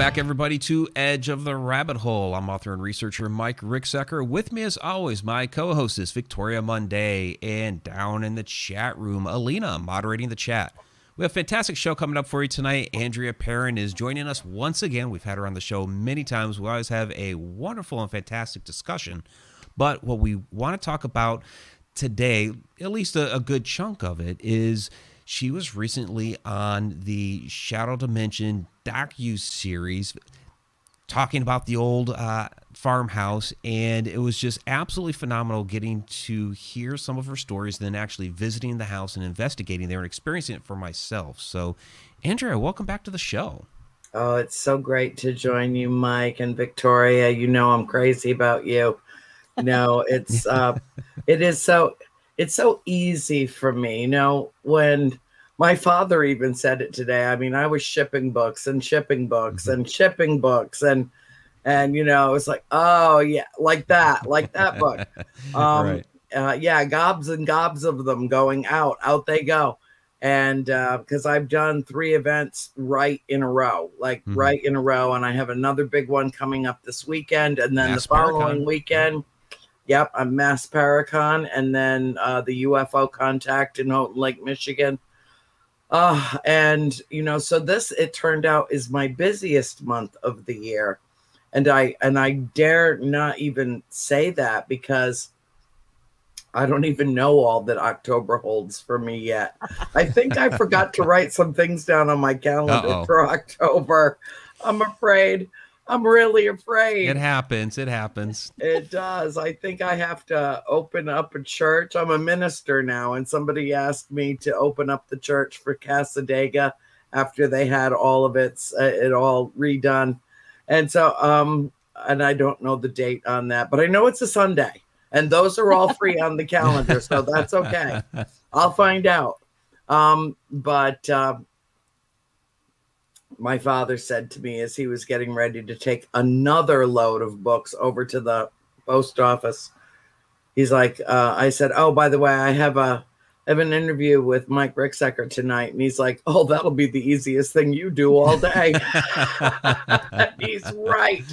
back, everybody, to Edge of the Rabbit Hole. I'm author and researcher Mike Ricksecker. With me, as always, my co host is Victoria Monday. And down in the chat room, Alina moderating the chat. We have a fantastic show coming up for you tonight. Andrea Perron is joining us once again. We've had her on the show many times. We always have a wonderful and fantastic discussion. But what we want to talk about today, at least a, a good chunk of it, is she was recently on the Shadow Dimension docu series talking about the old uh, farmhouse, and it was just absolutely phenomenal getting to hear some of her stories, and then actually visiting the house and investigating there and experiencing it for myself. So, Andrea, welcome back to the show. Oh, it's so great to join you, Mike and Victoria. You know I'm crazy about you. No, it's uh, it is so it's so easy for me. You know, when my father even said it today. I mean, I was shipping books and shipping books mm-hmm. and shipping books and and you know, it's like, oh yeah, like that, like that book. Um right. uh, yeah, gobs and gobs of them going out. Out they go. And because uh, I've done three events right in a row, like mm-hmm. right in a row, and I have another big one coming up this weekend, and then Mass the following weekend, Yep, I'm Mass Paracon, and then uh, the UFO contact in Houghton Lake, Michigan. Uh, and you know, so this it turned out is my busiest month of the year. And I and I dare not even say that because I don't even know all that October holds for me yet. I think I forgot to write some things down on my calendar Uh-oh. for October. I'm afraid. I'm really afraid. It happens. It happens. It does. I think I have to open up a church. I'm a minister now, and somebody asked me to open up the church for Cassadaga after they had all of its uh, it all redone. And so um and I don't know the date on that, but I know it's a Sunday. And those are all free on the calendar, so that's okay. I'll find out. Um but uh, my father said to me as he was getting ready to take another load of books over to the post office. He's like, uh, I said, Oh, by the way, I have a have an interview with Mike Ricksecker tonight. And he's like, Oh, that'll be the easiest thing you do all day. he's right.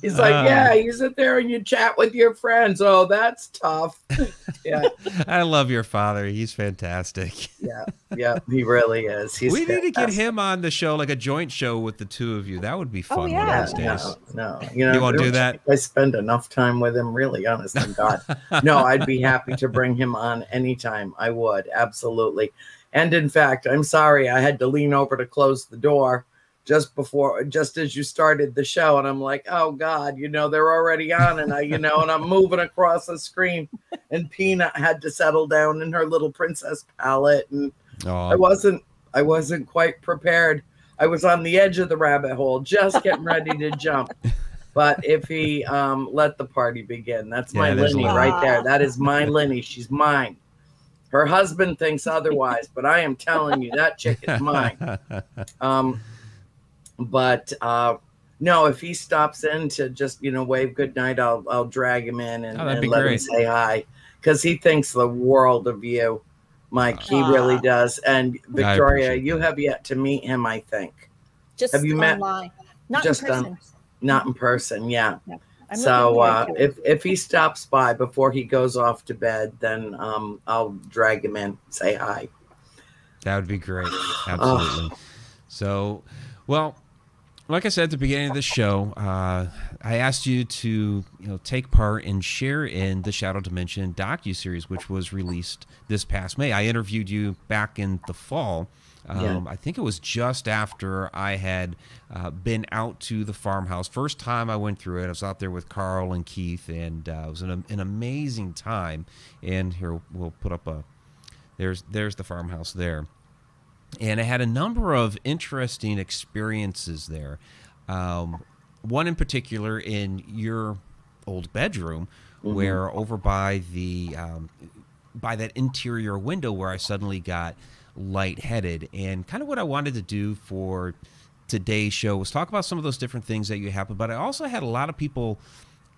He's like, uh, Yeah, you sit there and you chat with your friends. Oh, that's tough. yeah. I love your father. He's fantastic. yeah. Yeah. He really is. He's we fantastic. need to get him on the show, like a joint show with the two of you. That would be oh, fun oh, yeah. those days. No, no. You know, you won't do that. I spend enough time with him, really, honest to God. no, I'd be happy to bring him on anytime. I would absolutely. And in fact, I'm sorry I had to lean over to close the door just before, just as you started the show, and I'm like, oh God, you know they're already on, and I, you know, and I'm moving across the screen, and Peanut had to settle down in her little princess palette, and I wasn't, I wasn't quite prepared. I was on the edge of the rabbit hole, just getting ready to jump. But if he um, let the party begin, that's yeah, my Lenny right there. That is my Lenny. She's mine. Her husband thinks otherwise, but I am telling you that chick is mine. Um, but uh, no, if he stops in to just you know wave goodnight, I'll I'll drag him in and, oh, and let great. him say hi because he thinks the world of you, Mike. He really does. And Victoria, you have yet to meet him. I think. Just have you online. met? Not just in person. not in person. Yeah. yeah. I'm so uh, if if he stops by before he goes off to bed, then um, I'll drag him in, say hi. That would be great. Absolutely. so, well, like I said at the beginning of the show, uh, I asked you to you know take part and share in the Shadow Dimension docu series, which was released this past May. I interviewed you back in the fall um, yeah. I think it was just after I had uh, been out to the farmhouse. First time I went through it, I was out there with Carl and Keith, and uh, it was an, an amazing time. And here we'll put up a there's there's the farmhouse there, and I had a number of interesting experiences there. Um, one in particular in your old bedroom, mm-hmm. where over by the um, by that interior window where I suddenly got lightheaded. And kind of what I wanted to do for today's show was talk about some of those different things that you happen. But I also had a lot of people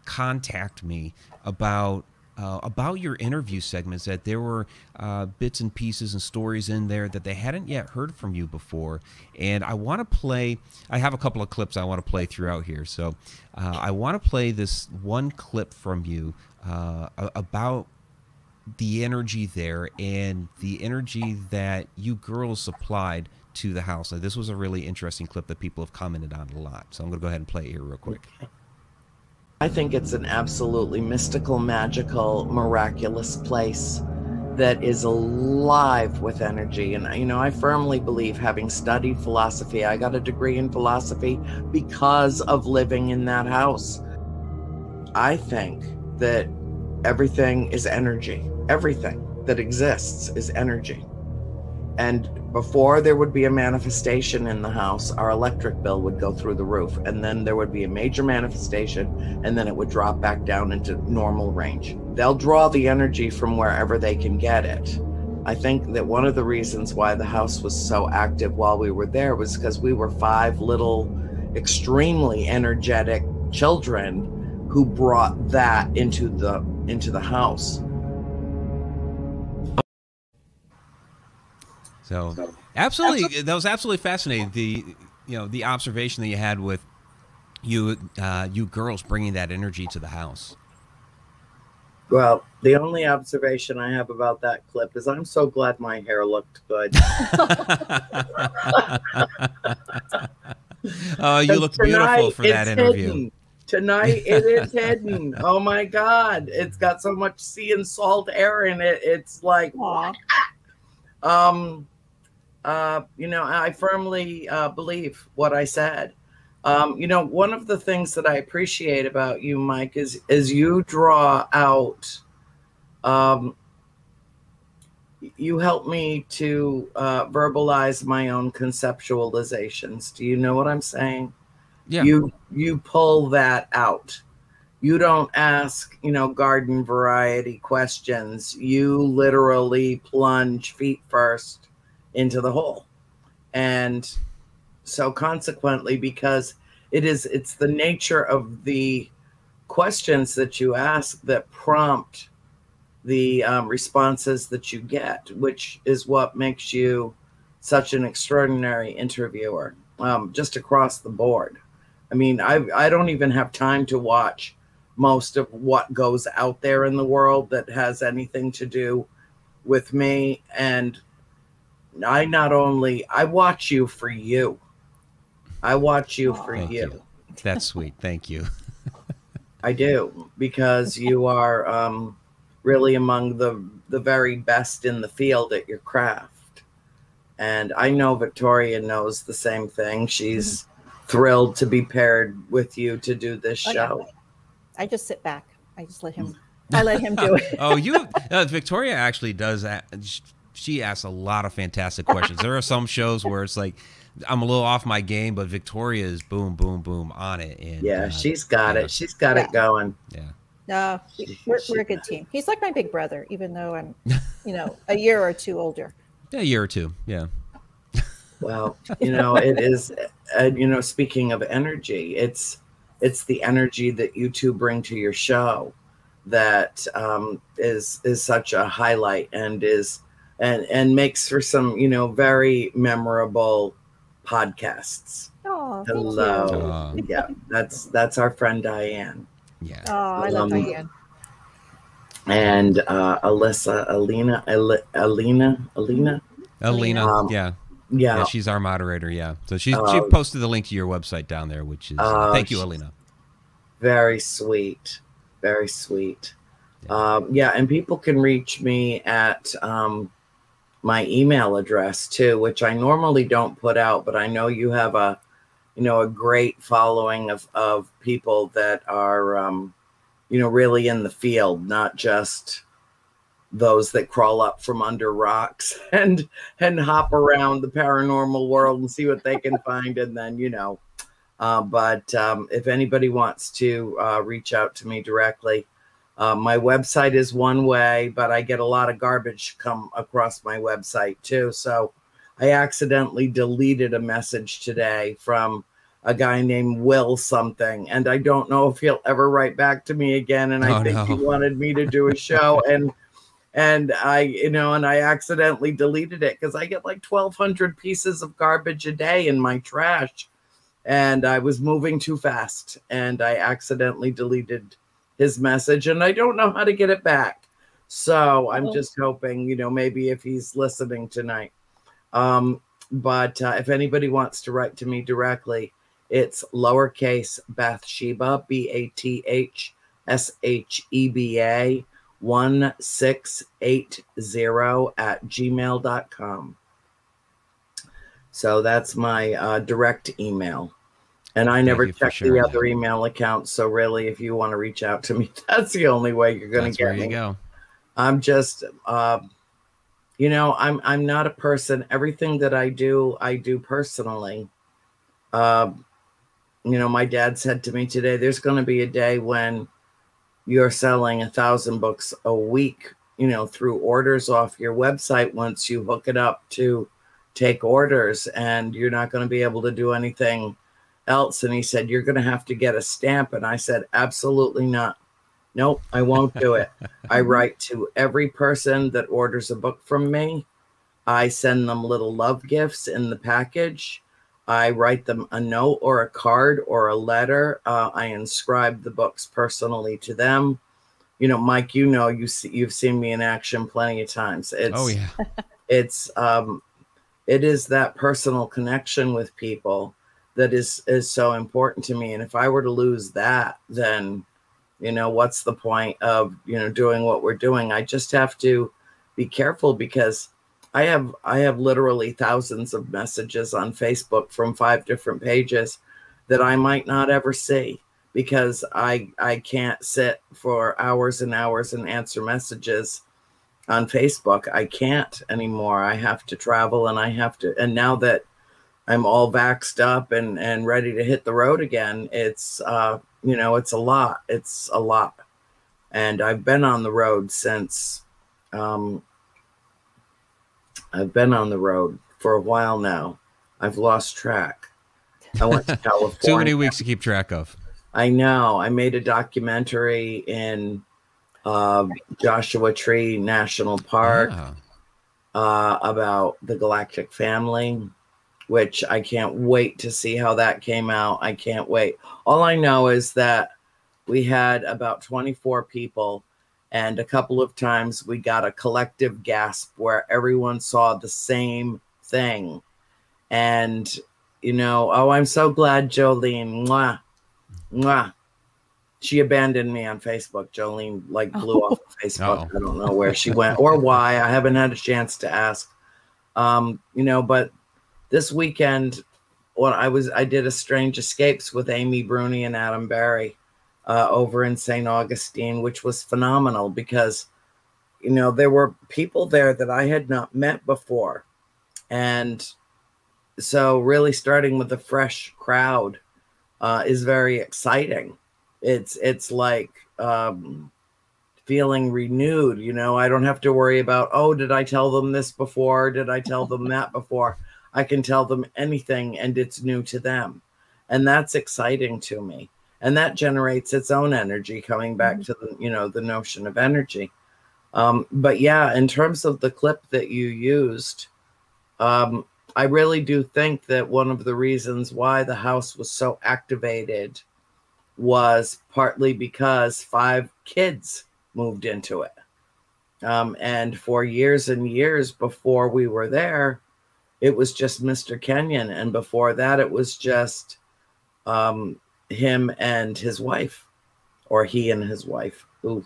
contact me about uh, about your interview segments that there were uh, bits and pieces and stories in there that they hadn't yet heard from you before. And I want to play, I have a couple of clips I want to play throughout here. So uh, I want to play this one clip from you uh, about the energy there and the energy that you girls supplied to the house. Now, this was a really interesting clip that people have commented on a lot. So I'm going to go ahead and play it here real quick. I think it's an absolutely mystical, magical, miraculous place that is alive with energy. And, you know, I firmly believe, having studied philosophy, I got a degree in philosophy because of living in that house. I think that everything is energy, everything that exists is energy. And before there would be a manifestation in the house, our electric bill would go through the roof. And then there would be a major manifestation, and then it would drop back down into normal range. They'll draw the energy from wherever they can get it. I think that one of the reasons why the house was so active while we were there was because we were five little, extremely energetic children who brought that into the into the house So, absolutely, absolutely, that was absolutely fascinating. The you know the observation that you had with you uh, you girls bringing that energy to the house. Well, the only observation I have about that clip is I'm so glad my hair looked good. oh, you looked beautiful for that interview. Hidden. Tonight it is hidden. Oh my God. It's got so much sea and salt air in it. It's like, um, uh, you know, I firmly uh, believe what I said. Um, you know, one of the things that I appreciate about you, Mike, is is you draw out. Um, you help me to uh, verbalize my own conceptualizations. Do you know what I'm saying? Yeah. You you pull that out. You don't ask, you know, garden variety questions. You literally plunge feet first into the hole. And so consequently, because it is it's the nature of the questions that you ask that prompt the um, responses that you get, which is what makes you such an extraordinary interviewer, um, just across the board. I mean, I I don't even have time to watch most of what goes out there in the world that has anything to do with me and I not only I watch you for you. I watch you for you. you. That's sweet. Thank you. I do because you are um, really among the the very best in the field at your craft, and I know Victoria knows the same thing. She's. Thrilled to be paired with you to do this oh, show. I just sit back. I just let him. I let him do it. oh, you uh, Victoria actually does that. she asks a lot of fantastic questions. there are some shows where it's like I'm a little off my game, but Victoria is boom, boom, boom on it. And yeah, uh, she's got yeah. it. She's got yeah. it going. Yeah. No, we're, we're a good team. He's like my big brother, even though I'm, you know, a year or two older. Yeah, a year or two. Yeah. Well, you know, it is. Uh, you know, speaking of energy, it's it's the energy that you two bring to your show that um, is is such a highlight and is and and makes for some you know very memorable podcasts. Oh, hello, yeah, that's that's our friend Diane. Yeah. Oh, I um, love Diane. And uh, Alyssa, Alina, Alina, Alina, Alina, um, yeah. Yeah. Yeah, she's our moderator. Yeah, so she uh, she posted the link to your website down there, which is uh, thank you, Alina. Very sweet, very sweet. Yeah. Um, yeah, and people can reach me at um, my email address too, which I normally don't put out, but I know you have a, you know, a great following of, of people that are, um, you know, really in the field, not just those that crawl up from under rocks and and hop around the paranormal world and see what they can find, and then you know. Uh, but um, if anybody wants to uh, reach out to me directly, uh, my website is one way, but I get a lot of garbage come across my website too. So I accidentally deleted a message today from a guy named Will something, and I don't know if he'll ever write back to me again. And I Oh, think no. he wanted me to do a show, and and I, you know, and I accidentally deleted it because I get like twelve hundred pieces of garbage a day in my trash, and I was moving too fast, and I accidentally deleted his message, and I don't know how to get it back. So I'm Oh. just hoping, you know, maybe if he's listening tonight. Um, but uh, if anybody wants to write to me directly, it's lowercase Bathsheba, B A T H S H E B A 1680 at gmail.com. So that's my uh, direct email. And I never you check the other that. email accounts. So, really, if you want to reach out to me, that's the only way you're going to where get you me. go. I'm just, uh, you know, I'm I'm not a person. Everything that I do, I do personally. Uh, you know, my dad said to me today, "There's going to be a day when you're selling a thousand books a week. You know, through orders off your website. Once you hook it up to take orders, and you're not going to be able to do anything else." And he said, "You're going to have to get a stamp." And I said, "Absolutely not." Nope, I won't do it. I write to every person that orders a book from me. I send them little love gifts in the package. I write them a note or a card or a letter. Uh, I inscribe the books personally to them. You know, Mike, you know you see, you've seen me in action plenty of times. It's Oh yeah. it's um it is that personal connection with people that is is so important to me and if i were to lose that then you know what's the point of you know doing what we're doing i just have to be careful because i have i have literally thousands of messages on facebook from five different pages that i might not ever see because i i can't sit for hours and hours and answer messages on Facebook. I can't anymore. I have to travel and I have to and now that I'm all vaxxed up and and ready to hit the road again, it's uh you know, it's a lot. It's a lot. And I've been on the road since um I've been on the road for a while now. I've lost track. I went to California. Too many weeks to keep track of. I know. I made a documentary in uh, Joshua Tree National Park Ah. uh, about the Galactic family, which I can't wait to see how that came out. I can't wait. All I know is that we had about 24 people, and a couple of times we got a collective gasp where everyone saw the same thing. And, you know, oh, I'm so glad Jolene. Mwah. Mwah. She abandoned me on Facebook. Jolene like blew off of Facebook. Uh-oh. I don't know where she went or why. I haven't had a chance to ask. Um, you know, but this weekend when I was I did a strange escapes with Amy Bruni and Adam Berry uh, over in St. Augustine, which was phenomenal because you know there were people there that I had not met before. And so really starting with a fresh crowd uh, is very exciting. It's it's like um, feeling renewed. You know, I don't have to worry about oh, did I tell them this before? Did I tell them that before? I can tell them anything, and it's new to them, and that's exciting to me. And that generates its own energy. Coming back to the you know the notion of energy. Um, but yeah, in terms of the clip that you used, um, I really do think that one of the reasons why the house was so activated was partly because five kids moved into it. Um, and for years and years before we were there, it was just Mr. Kenyon. And before that, it was just um, him and his wife, or he and his wife. Ooh,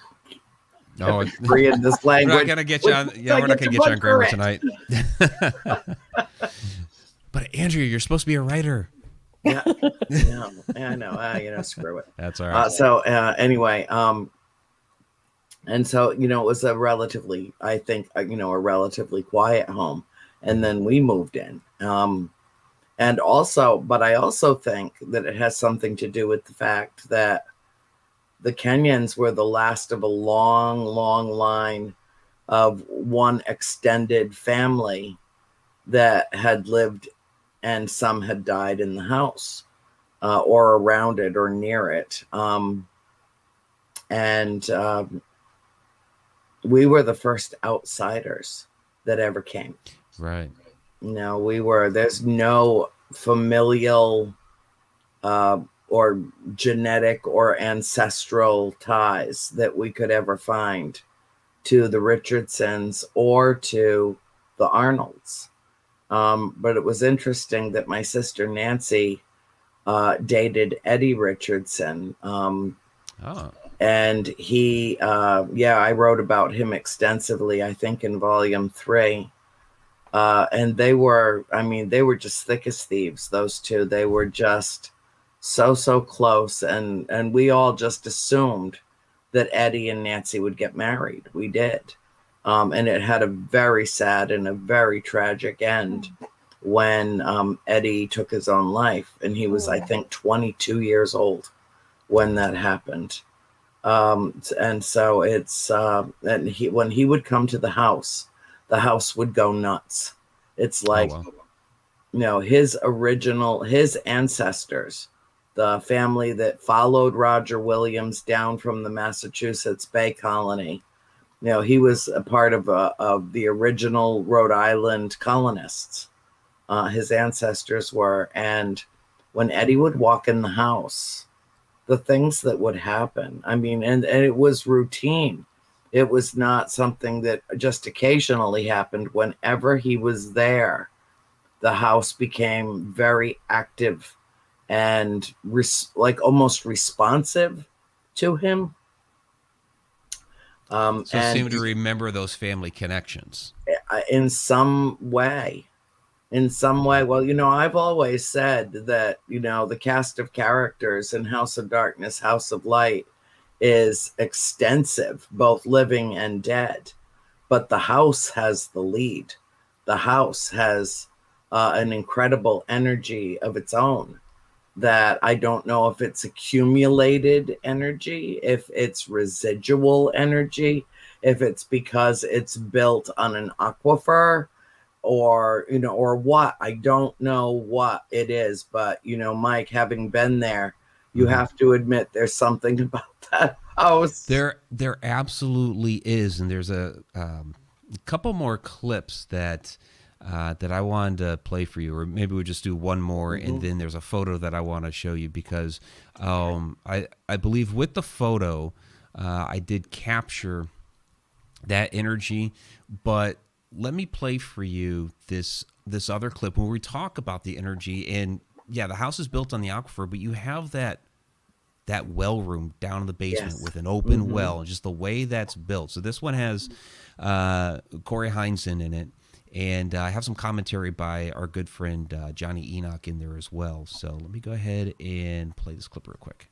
No, free in this we're language. not gonna get you on. Yeah, we're not gonna get you on grammar tonight. but Andrea, you're supposed to be a writer. yeah, no, I know. Uh, you know, screw it. That's all right. Uh, so uh, anyway, um, and so you know, it was a relatively, I think, uh, you know, a relatively quiet home, and then we moved in. Um, and also, but I also think that it has something to do with the fact that the Kenyons were the last of a long, long line of one extended family that had lived and some had died in the house. uh, or around it or near it. Um, and um, we were the first outsiders that ever came. Right. No, we were. There's no familial uh, or genetic or ancestral ties that we could ever find to the Richardsons or to the Arnolds. Um, but it was interesting that my sister Nancy uh, dated Eddie Richardson. Um, oh. And he, uh, yeah, I wrote about him extensively, I think, in volume three. Uh, and they were, I mean, they were just thick as thieves, those two. They were just so, so close. And, and we all just assumed that Eddie and Nancy would get married. We did. Um, and it had a very sad and a very tragic end when um, Eddie took his own life. And he was, I think, 22 years old when that happened. Um, and so it's, uh, and he, when he would come to the house, the house would go nuts. It's oh, like, oh, wow. you know, his original, his ancestors, the family that followed Roger Williams down from the Massachusetts Bay Colony. You know, he was a part of, uh, of the original Rhode Island colonists. Uh, his ancestors were. And when Eddie would walk in the house, the things that would happen, I mean, and, and it was routine. It was not something that just occasionally happened. Whenever he was there, the house became very active and res- like almost responsive to him. Um, so seem to remember those family connections in some way. In some way, well, you know, I've always said that you know the cast of characters in House of Darkness, House of Light is extensive, both living and dead. But the house has the lead. The house has uh, an incredible energy of its own that I don't know if it's accumulated energy, if it's residual energy, if it's because it's built on an aquifer or you know or what i don't know what it is but you know mike having been there you have to admit there's something about that house there there absolutely is and there's a um, couple more clips that uh, that I wanted to play for you, or maybe we'll just do one more, mm-hmm. and then there's a photo that I want to show you because um, I I believe with the photo uh, I did capture that energy, but let me play for you this this other clip where we talk about the energy and yeah, the house is built on the aquifer, but you have that that well room down in the basement yes. with an open mm-hmm. well and just the way that's built. So this one has uh, Corey Heinzen in it and uh, I have some commentary by our good friend uh, Johnny Enoch in there as well. So let me go ahead and play this clip real quick.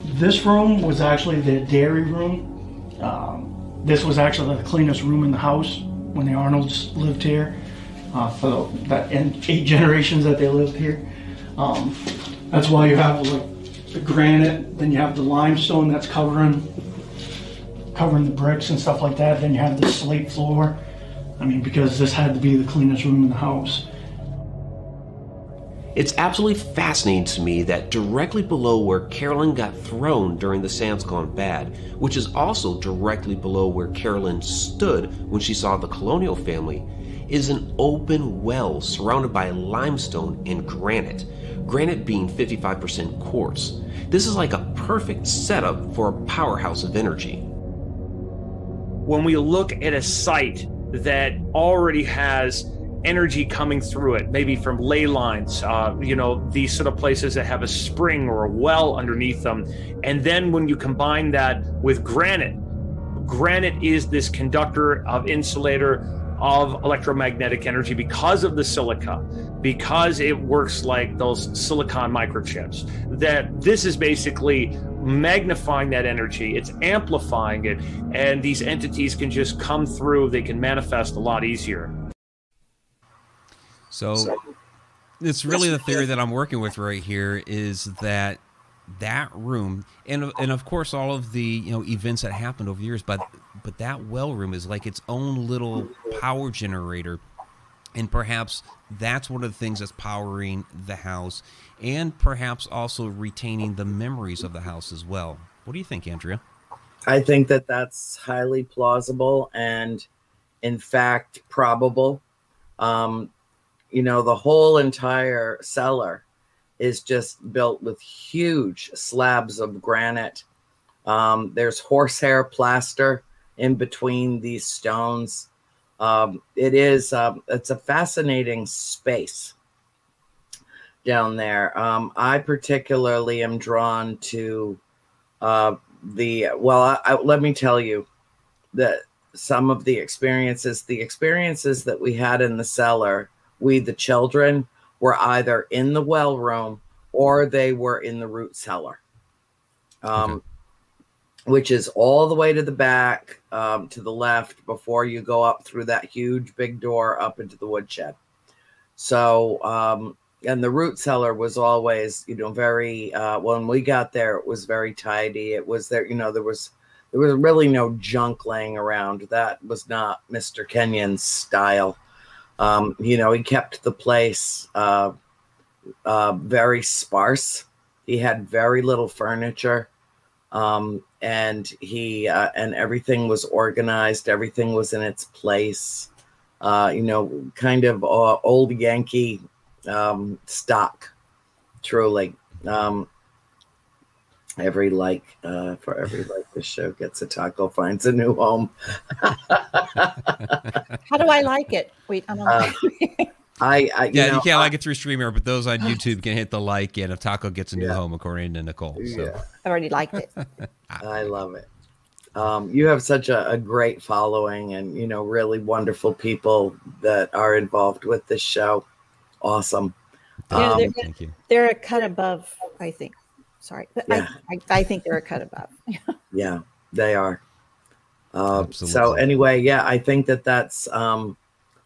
This room was actually the dairy room. Um, this was actually the cleanest room in the house when the Arnolds lived here. Uh, for that eight generations that they lived here. Um, that's why you have like the granite, then you have the limestone that's covering covering the bricks and stuff like that. Then you have the slate floor. I mean, because this had to be the cleanest room in the house. It's absolutely fascinating to me that directly below where Carolyn got thrown during the séance Gone Bad, which is also directly below where Carolyn stood when she saw the colonial family, is an open well surrounded by limestone and granite, granite being 55% quartz. This is like a perfect setup for a powerhouse of energy. When we look at a site that already has energy coming through it, maybe from ley lines, uh, you know, these sort of places that have a spring or a well underneath them. And then when you combine that with granite, granite is this conductor of insulator of electromagnetic energy because of the silica, because it works like those silicon microchips. That this is basically magnifying that energy, it's amplifying it, and these entities can just come through, they can manifest a lot easier. So, it's really the theory that I'm working with right here is that that room. And and of course all of the you know events that happened over the years but but that well room is like its own little power generator. And perhaps that's one of the things that's powering the house and perhaps also retaining the memories of the house as well. What do you think andrea? I think that that's highly plausible and in fact probable. Um, you know the whole entire cellar is just built with huge slabs of granite um, there's horsehair plaster in between these stones um, it is um, it's a fascinating space down there. Um, I particularly am drawn to uh, the well. I, I, let me tell you that some of the experiences, the experiences that we had in the cellar, we the children were either in the well room or they were in the root cellar. Um, okay which is all the way to the back um, to the left before you go up through that huge big door up into the woodshed. So, um, and the root cellar was always, you know, very, uh, when we got there, it was very tidy. It was there, you know, there was, there was really no junk laying around. That was not Mr. Kenyon's style. Um, you know, he kept the place uh, uh, very sparse. He had very little furniture. Um, and he uh, and everything was organized. Everything was in its place. Uh, you know kind of uh, old yankee um, stock truly. Um, every like uh, for every like the show gets a taco finds a new home how do i like it wait i'm on uh, I, I you yeah, know, you can't I, like it through Streamer, but those on YouTube can hit the like, and if Taco gets a new yeah. home, according to Nicole. So. Yeah. I already liked it. I love it. Um, you have such a, a, great following, and you know, really wonderful people that are involved with this show. Awesome. Yeah, um, they're, thank you. They're a cut above, I think. Sorry, but yeah. I, I, I think they're a cut above. yeah, they are. Uh, so anyway, yeah, I think that that's um,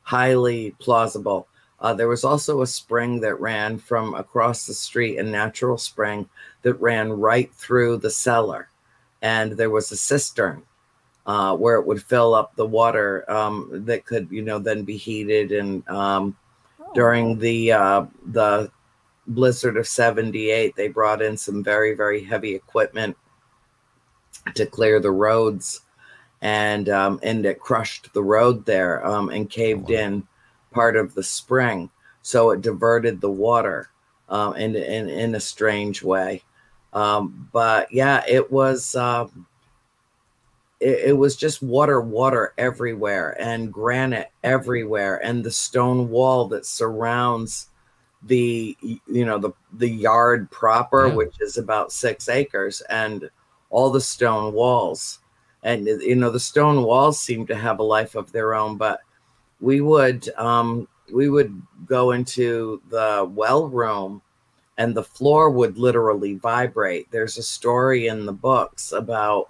highly plausible. Uh, there was also a spring that ran from across the street, a natural spring that ran right through the cellar. And there was a cistern uh, where it would fill up the water um, that could, you know, then be heated. And um, oh. during the uh, the blizzard of 78, they brought in some very, very heavy equipment to clear the roads. And um, and it crushed the road there um, and caved in part of the spring, so it diverted the water um, in, in in a strange way. Um, but yeah, it was um, it, it was just water, water everywhere, and granite everywhere, and the stone wall that surrounds the you know the the yard proper, yeah. which is about six acres, and all the stone walls and you know the stone walls seem to have a life of their own but we would um, we would go into the well room and the floor would literally vibrate. There's a story in the books about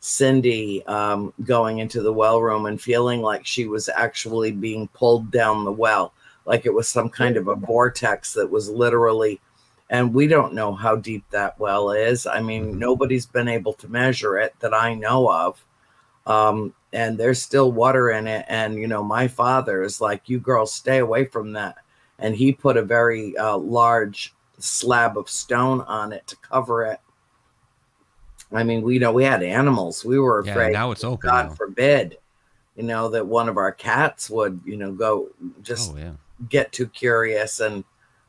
Cindy um, going into the well room and feeling like she was actually being pulled down the well, like it was some kind of a vortex that was literally. And we don't know how deep that well is. I mean, mm-hmm. nobody's been able to measure it that I know of. Um, and there's still water in it. And, you know, my father is like, you girls stay away from that. And he put a very uh, large slab of stone on it to cover it. I mean, we know we had animals. We were afraid. Yeah, now it's open. God now. forbid, you know, that one of our cats would, you know, go just oh, yeah. Get too curious and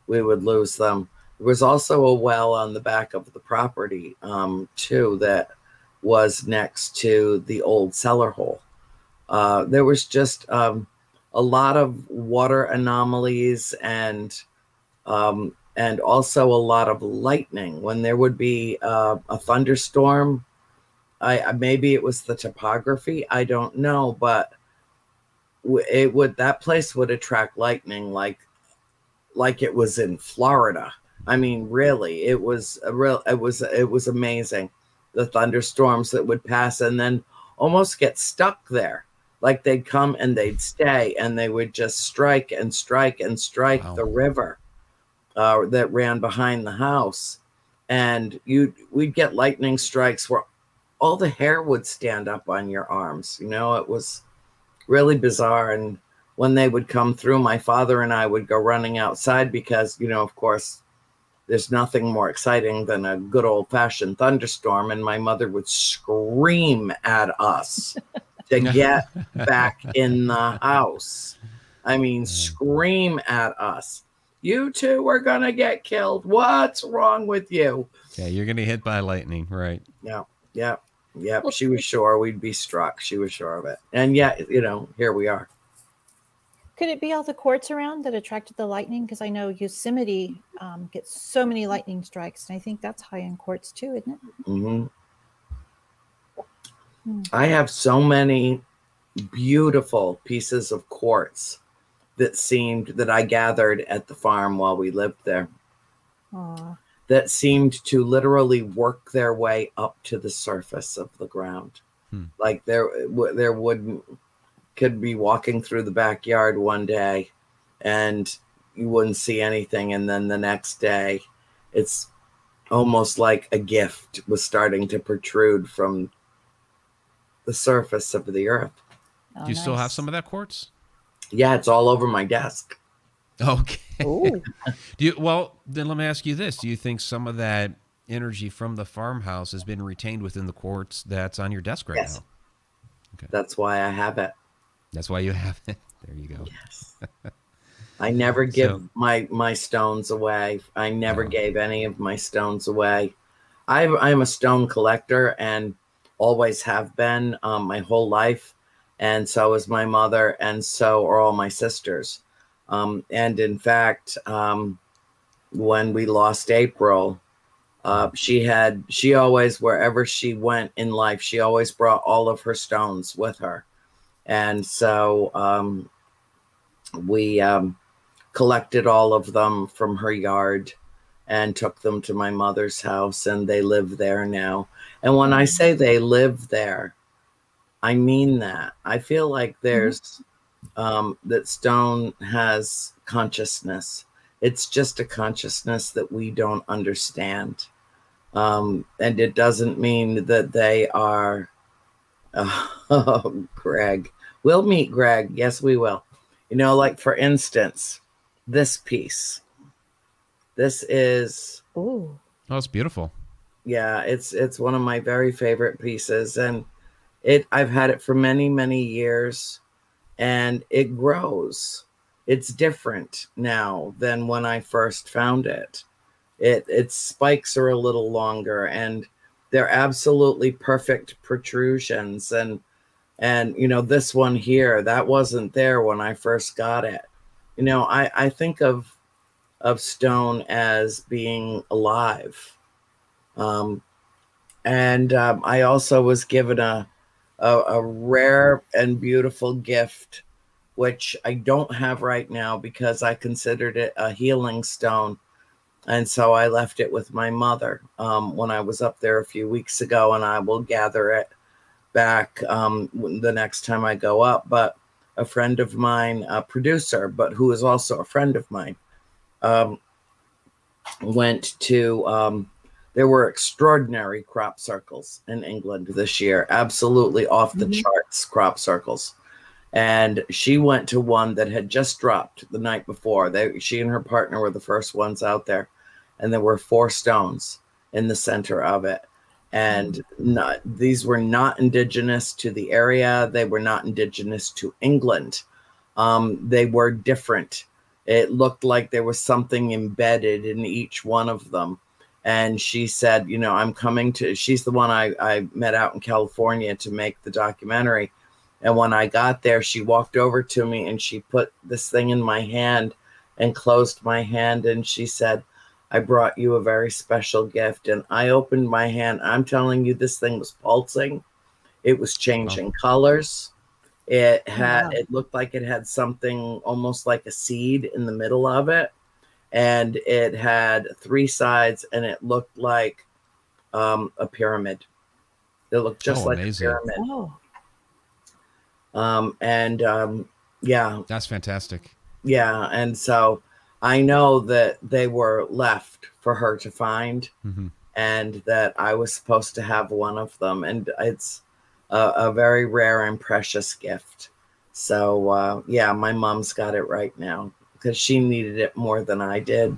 we would lose them. There was also a well on the back of the property, um, too, that was next to the old cellar hole. Uh, there was just um, a lot of water anomalies and um, and also a lot of lightning when there would be uh, a thunderstorm. I maybe it was the topography. I don't know, but it would that place would attract lightning like like it was in Florida. I mean, really, it was a real. It was it was amazing the thunderstorms that would pass and then almost get stuck there. Like they'd come and they'd stay and they would just strike and strike and strike wow. the river uh, that ran behind the house. And you we'd get lightning strikes where all the hair would stand up on your arms. You know, it was really bizarre. And when they would come through, my father and I would go running outside because, you know, of course, there's nothing more exciting than a good old fashioned thunderstorm. And my mother would scream at us to get back in the house. I mean, scream at us. You two are going to get killed. What's wrong with you? Yeah, you're going to hit by lightning, right? Yeah, yeah, yeah. She was sure we'd be struck. She was sure of it. And yet, you know, here we are. Could it be all the quartz around that attracted the lightning? Because I know Yosemite um, gets so many lightning strikes, and I think that's high in quartz too, isn't it? Mm-hmm. Hmm. I have so many beautiful pieces of quartz that seemed that I gathered at the farm while we lived there. Aww. That seemed to literally work their way up to the surface of the ground. Hmm. Like there, there wouldn't could be walking through the backyard one day and you wouldn't see anything and then the next day it's almost like a gift was starting to protrude from the surface of the earth. Oh, Do you nice. still have some of that quartz? Yeah, it's all over my desk. Okay. Oh do you well then let me ask you this. Do you think some of that energy from the farmhouse has been retained within the quartz that's on your desk right yes. now? Okay. That's why I have it. That's why you have it. There you go. Yes. I never give so, my my stones away. I never no. gave any of my stones away. I I'm a stone collector and always have been um, my whole life, and so is my mother, and so are all my sisters. Um, and in fact, um, when we lost April, uh, she had she always wherever she went in life, she always brought all of her stones with her and so um, we um, collected all of them from her yard and took them to my mother's house, and they live there now. And when I say they live there, I mean that. I feel like mm-hmm. There's um, that stone has consciousness. It's just a consciousness that we don't understand. Um, and it doesn't mean that they are, oh, Greg, We'll meet Greg. Yes, we will. You know, like for instance, this piece. This is Ooh. Oh, it's beautiful. Yeah, it's it's one of my very favorite pieces and it I've had it for many, many years and it grows. It's different now than when I first found it. It its spikes are a little longer and they're absolutely perfect protrusions and and you know this one here that wasn't there when i first got it you know i i think of of stone as being alive um and um, i also was given a, a a rare and beautiful gift which i don't have right now because i considered it a healing stone and so i left it with my mother um, when i was up there a few weeks ago and i will gather it back um, the next time I go up. But a friend of mine, a producer, but who is also a friend of mine, um, went to. Um, there were extraordinary crop circles in England this year, absolutely off the mm-hmm. charts crop circles. And she went to one that had just dropped the night before. They, she and her partner were the first ones out there, and there were four stones in the center of it and not, these were not indigenous to the area. They were not indigenous to England. Um, they were different. It looked like there was something embedded in each one of them. And she said, You know, I'm coming to, she's the one I, I met out in California to make the documentary. And when I got there, she walked over to me and she put this thing in my hand and closed my hand. And she said, I brought you a very special gift. And I opened my hand. I'm telling you, this thing was pulsing. It was changing colors. It had, it looked like it had something almost like a seed in the middle of it. And it had three sides and it looked like um, a pyramid. It looked just oh, like amazing. a pyramid. Oh. Um, and um, yeah. That's fantastic. Yeah. And so I know that they were left for her to find, mm-hmm. and that I was supposed to have one of them, and it's a, a very rare and precious gift. So uh, yeah, my mom's got it right now because she needed it more than I did.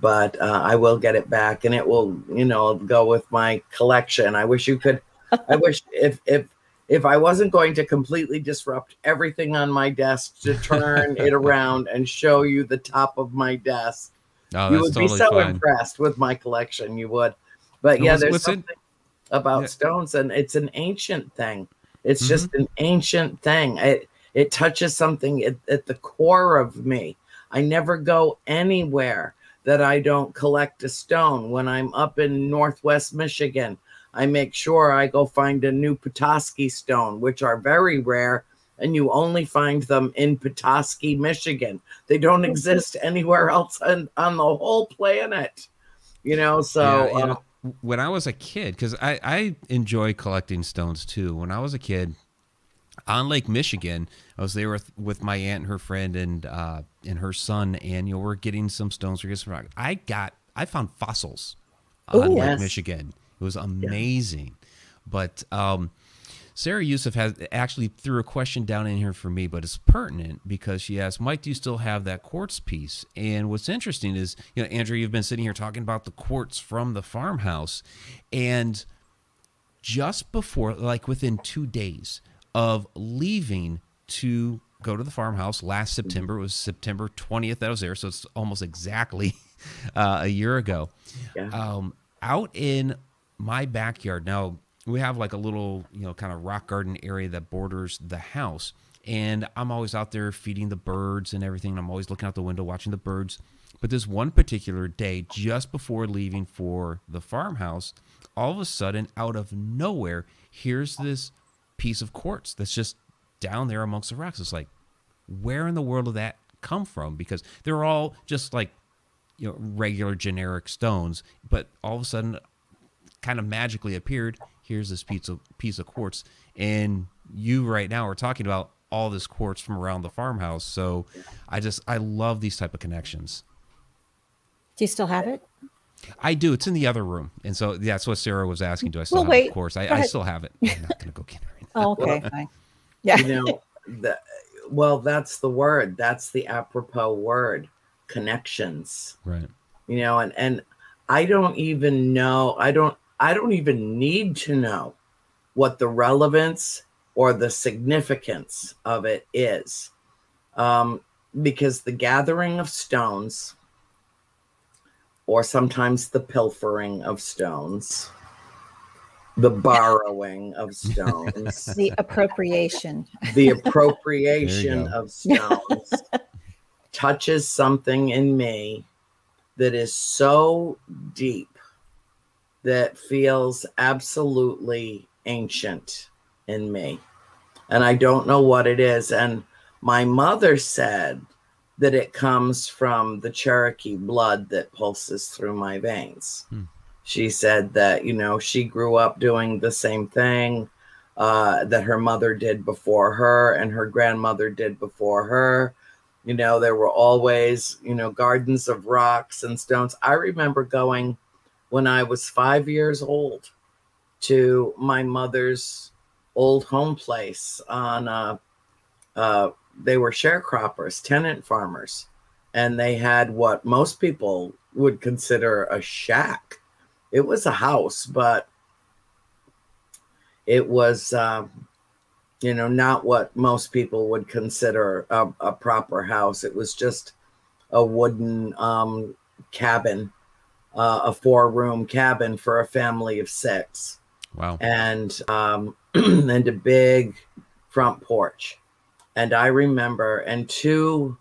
But uh, I will get it back, and it will, you know, go with my collection. I wish you could. I wish if if if I wasn't going to completely disrupt everything on my desk to turn it around and show you the top of my desk, Oh, you would totally be so fine. impressed with my collection. You would. But yeah, there's what's it- something about Yeah. stones, and it's an ancient thing. It's Mhm. just an ancient thing. It it touches something at, at the core of me. I never go anywhere that I don't collect a stone. When I'm up in Northwest Michigan, I make sure I go find a new Petoskey stone, which are very rare, and you only find them in Petoskey, Michigan. They don't exist anywhere else on, on the whole planet. You know, so Yeah, you uh, know, when I was a kid, because I, I enjoy collecting stones too. When I was a kid on Lake Michigan, I was there with, with my aunt and her friend and uh, and her son, and you know, we're getting some stones. We're getting some rock. I got I found fossils on Ooh. Lake Michigan. It was amazing. But um, Sarah Yusuf has actually threw a question down in here for me, but it's pertinent because she asked, Mike, do you still have that quartz piece? And what's interesting is, you know, Andrew, you've been sitting here talking about the quartz from the farmhouse. And just before, like within two days of leaving to go to the farmhouse last September, it was September 20th that I was there. So it's almost exactly uh, a year ago yeah. um, out in my backyard. Now we have like a little, you know, kind of rock garden area that borders the house, and I'm always out there feeding the birds and everything. And I'm always looking out the window watching the birds. But this one particular day, just before leaving for the farmhouse, all of a sudden, out of nowhere, here's this piece of quartz that's just down there amongst the rocks. It's like, where in the world did that come from? Because they're all just like you know regular generic stones but all of a sudden kind of magically appeared here's this piece of piece of quartz and you right now are talking about all this quartz from around the farmhouse so i just i love these type of connections Do you still have it? i do it's in the other room and so that's what sarah was asking do i still Well, have wait. it of course i, I still have it i'm not gonna go get it. Oh, okay, fine. Yeah. you know the, well that's the word that's the apropos word connections right you know and and i don't even know i don't i don't even need to know what the relevance or the significance of it is um because the gathering of stones or sometimes the pilfering of stones the borrowing of stones The appropriation. the appropriation of stones touches something in me that is so deep that feels absolutely ancient in me. And I don't know what it is. And my mother said that it comes from the Cherokee blood that pulses through my veins. Hmm. She said that, you know, she grew up doing the same thing uh, that her mother did before her and her grandmother did before her. You know, there were always, you know, gardens of rocks and stones. I remember going when I was five years old to my mother's old home place on, uh, uh, they were sharecroppers, tenant farmers, and they had what most people would consider a shack. It was a house, but it was um, you know not what most people would consider a, a proper house. It was just a wooden um, cabin uh, a four room cabin for a family of six. Wow. And um, and a big front porch. And i remember and two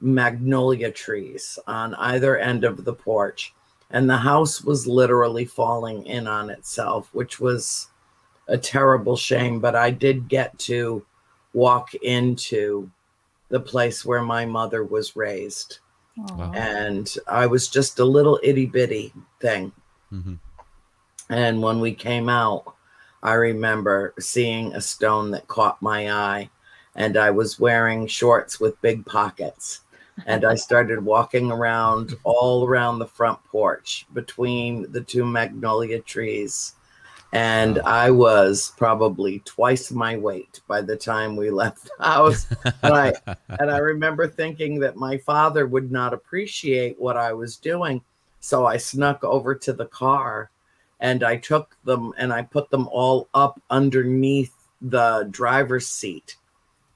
magnolia trees on either end of the porch and the house was literally falling in on itself which was a terrible shame. But i did get to walk into the place where my mother was raised. Aw. and i was just a little itty-bitty thing. Hmm and when we came out, I remember seeing a stone that caught my eye, and I was wearing shorts with big pockets. And I started walking around all around the front porch between the two magnolia trees. and I was probably twice my weight by the time we left the house. and I and I remember thinking that my father would not appreciate what I was doing, so I snuck over to the car, and I took them and I put them all up underneath the driver's seat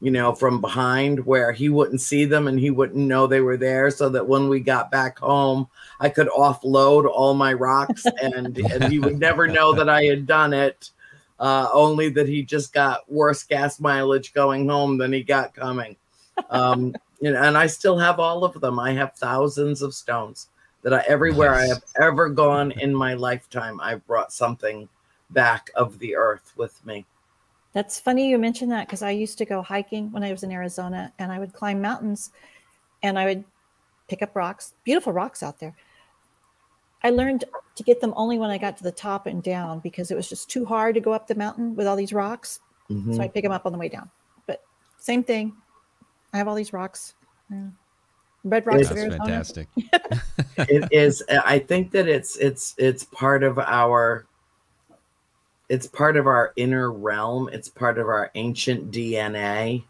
you know, from behind where he wouldn't see them and he wouldn't know they were there. So that when we got back home, I could offload all my rocks and, and he would never know that I had done it. Uh, only that he just got worse gas mileage going home than he got coming. Um, you know, and I still have all of them. I have thousands of stones that I everywhere nice. I have ever gone in my lifetime, I've brought something back of the earth with me. That's funny you mentioned that because I used to go hiking when I was in Arizona and I would climb mountains and I would pick up rocks, beautiful rocks out there. I learned to get them only when I got to the top and down because it was just too hard to go up the mountain with all these rocks. Mm-hmm. So I pick them up on the way down. But same thing. I have all these rocks. Yeah. Red rocks. That's fantastic. it is. I think that it's it's it's part of our it's part of our inner realm. It's part of our ancient DNA.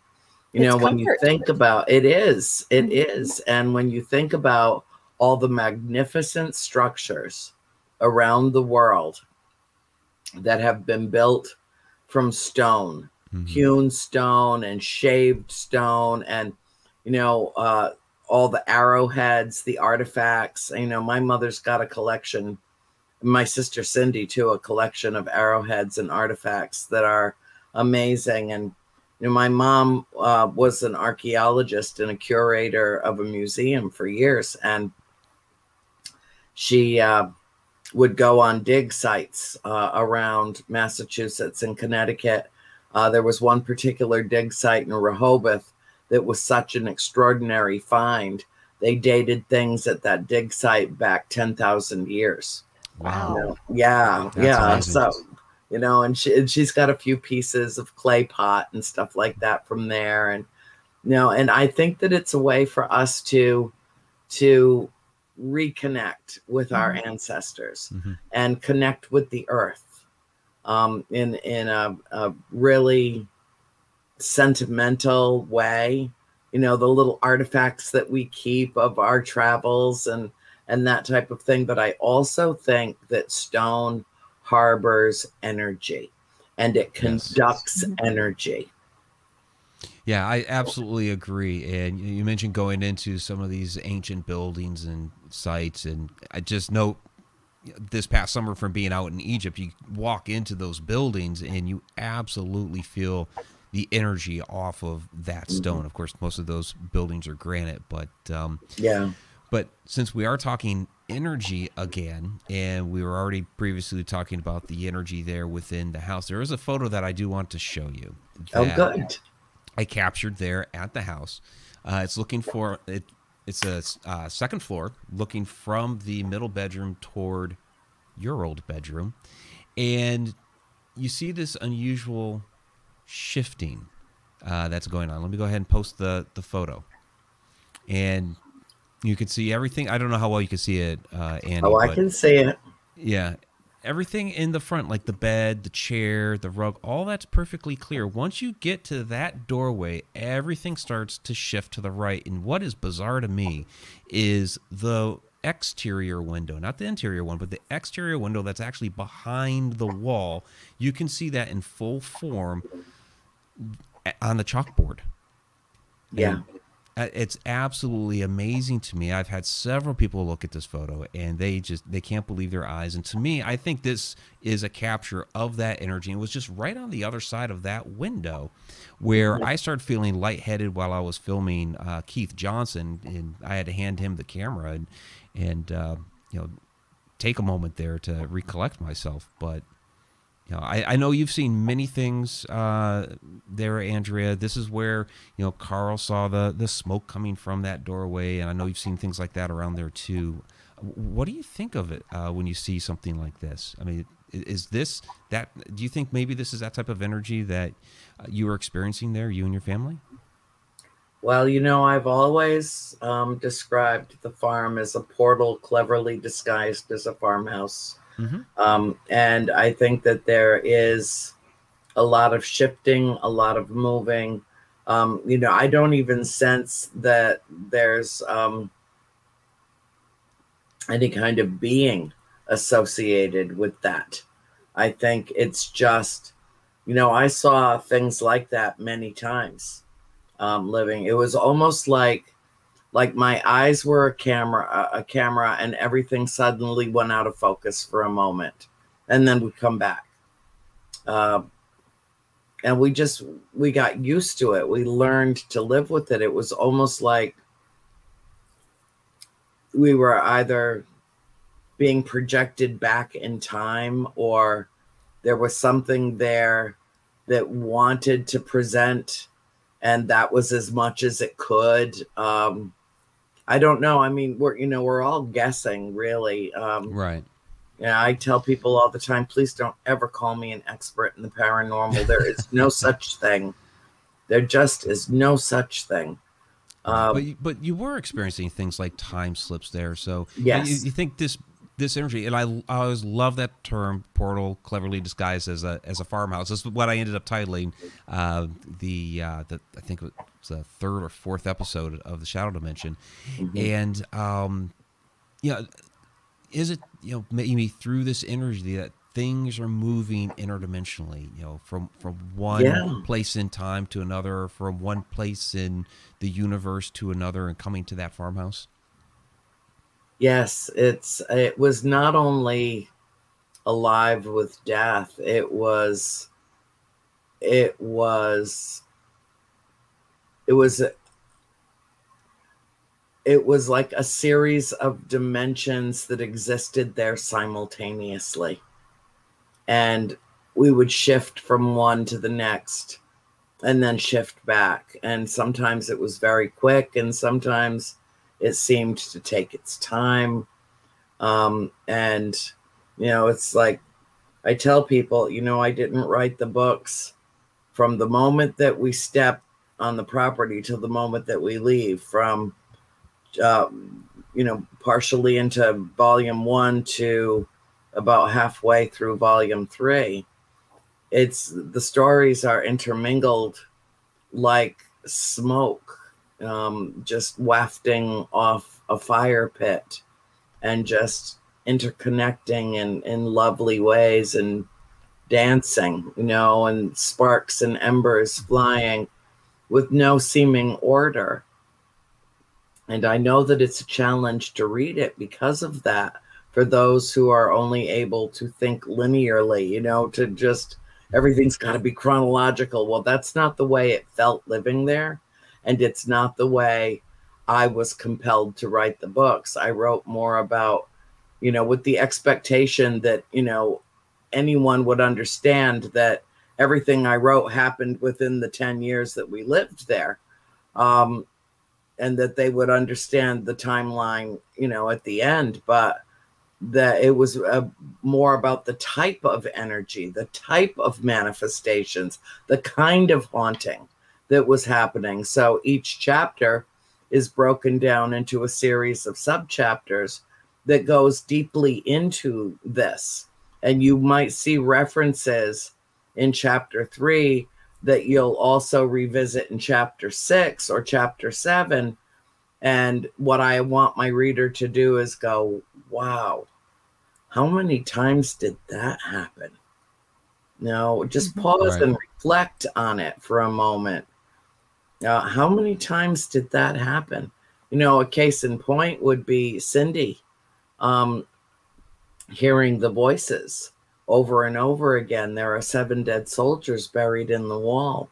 You it's know, when you think about it is, it mm-hmm. is. And when you think about all the magnificent structures around the world that have been built from stone, mm-hmm. hewn stone and shaved stone, and you know, uh, all the arrowheads, the artifacts. You know, my mother's got a collection my sister Cindy too a collection of arrowheads and artifacts that are amazing. And you know, my mom uh, was an archaeologist and a curator of a museum for years, and she uh, would go on dig sites uh, around Massachusetts and Connecticut. Uh, there was one particular dig site in Rehoboth that was such an extraordinary find. They dated things at that dig site back 10,000 years. Wow. You know? Yeah, That's yeah. Amazing. So, you know, and she and she's got a few pieces of clay pot and stuff like that from there, and you know, and I think that it's a way for us to to reconnect with our mm-hmm. ancestors mm-hmm. and connect with the earth um, in in a, a really sentimental way. You know, the little artifacts that we keep of our travels and and that type of thing. But I also think that stone harbors energy and it conducts yes. energy. Yeah, I absolutely agree. And you mentioned going into some of these ancient buildings and sites, and I just know this past summer from being out in Egypt, you walk into those buildings and you absolutely feel the energy off of that stone. Mm-hmm. Of course, most of those buildings are granite, but um, yeah, but since we are talking energy again, and we were already previously talking about the energy there within the house, there is a photo that I do want to show you. Oh, good. I captured there at the house. Uh, it's looking for it. It's a uh, second floor, looking from the middle bedroom toward your old bedroom, and you see this unusual shifting uh, that's going on. Let me go ahead and post the the photo, and you can see everything. I don't know how well you can see it, uh, Andy. Oh, I can see it. Yeah, everything in the front, like the bed, the chair, the rug, all that's perfectly clear. Once you get to that doorway, everything starts to shift to the right. And what is bizarre to me is the exterior window, not the interior one, but the exterior window that's actually behind the wall. You can see that in full form on the chalkboard. Yeah. And it's absolutely amazing to me. I've had several people look at this photo and they just they can't believe their eyes. And to me, I think this is a capture of that energy. It was just right on the other side of that window where I started feeling lightheaded while I was filming uh, Keith Johnson, and I had to hand him the camera and and uh, you know take a moment there to recollect myself. But know, I, I know you've seen many things uh, there, Andrea. This is where you know Carl saw the the smoke coming from that doorway, and I know you've seen things like that around there too. What do you think of it uh, when you see something like this? I mean, is this that? Do you think maybe this is that type of energy that uh, you are experiencing there, you and your family? Well, you know, I've always um, described the farm as a portal cleverly disguised as a farmhouse Mhm. Um, and I think that there is a lot of shifting, a lot of moving. Um, you know, I don't even sense that there's um, any kind of being associated with that. I think it's just, you know, I saw things like that many times um, living. It was almost like, like my eyes were a camera, a, camera, and everything suddenly went out of focus for a moment, and then would come back. Uh, and we just we got used to it. We learned to live with it. It was almost like we were either being projected back in time or there was something there that wanted to present and that was as much as it could um i don't know i mean we're you know we're all guessing really um Right. yeah i tell people all the time please don't ever call me an expert in the paranormal there is no such thing there just is no such thing um but you, but you were experiencing things like time slips there. So Yes. you, you think this this energy, and I, I always love that term portal, cleverly disguised as a as a farmhouse. This is what I ended up titling uh, the uh, the I think it was the third or fourth episode of the Shadow Dimension, and um, you know, is it you know maybe through this energy that things are moving interdimensionally you know from from one Yeah. place in time to another from one place in the universe to another and coming to that farmhouse Yes, it's it was not only alive with death, it was it was it was it was like a series of dimensions that existed there simultaneously. And we would shift from one to the next and then shift back. And sometimes it was very quick and sometimes it seemed to take its time. Um and you know it's like i tell people you know i didn't write the books from the moment that we step on the property to the moment that we leave from uh, you know partially into volume one to about halfway through volume three. It's the stories are intermingled like smoke um, just wafting off a fire pit and just interconnecting in, in lovely ways and dancing, you know, and sparks and embers flying with no seeming order. And I know that it's a challenge to read it because of that for those who are only able to think linearly, you know, to just everything's got to be chronological. Well, that's not the way it felt living there and it's not the way I was compelled to write the books. I wrote more about, you know, with the expectation that, you know, anyone would understand that everything I wrote happened within the 10 years that we lived there. Um, and that they would understand the timeline, you know, at the end. But that it was uh, more about the type of energy, the type of manifestations, the kind of haunting that was happening. So each chapter is broken down into a series of subchapters that goes deeply into this. And you might see references in chapter three that you'll also revisit in chapter six or chapter seven. And what I want my reader to do is go, wow, how many times did that happen? No, just mm-hmm. pause Right. and reflect on it for a moment. Uh, how many times did that happen? You know, a case in point would be Cindy um, hearing the voices over and over again. There are seven dead soldiers buried in the wall.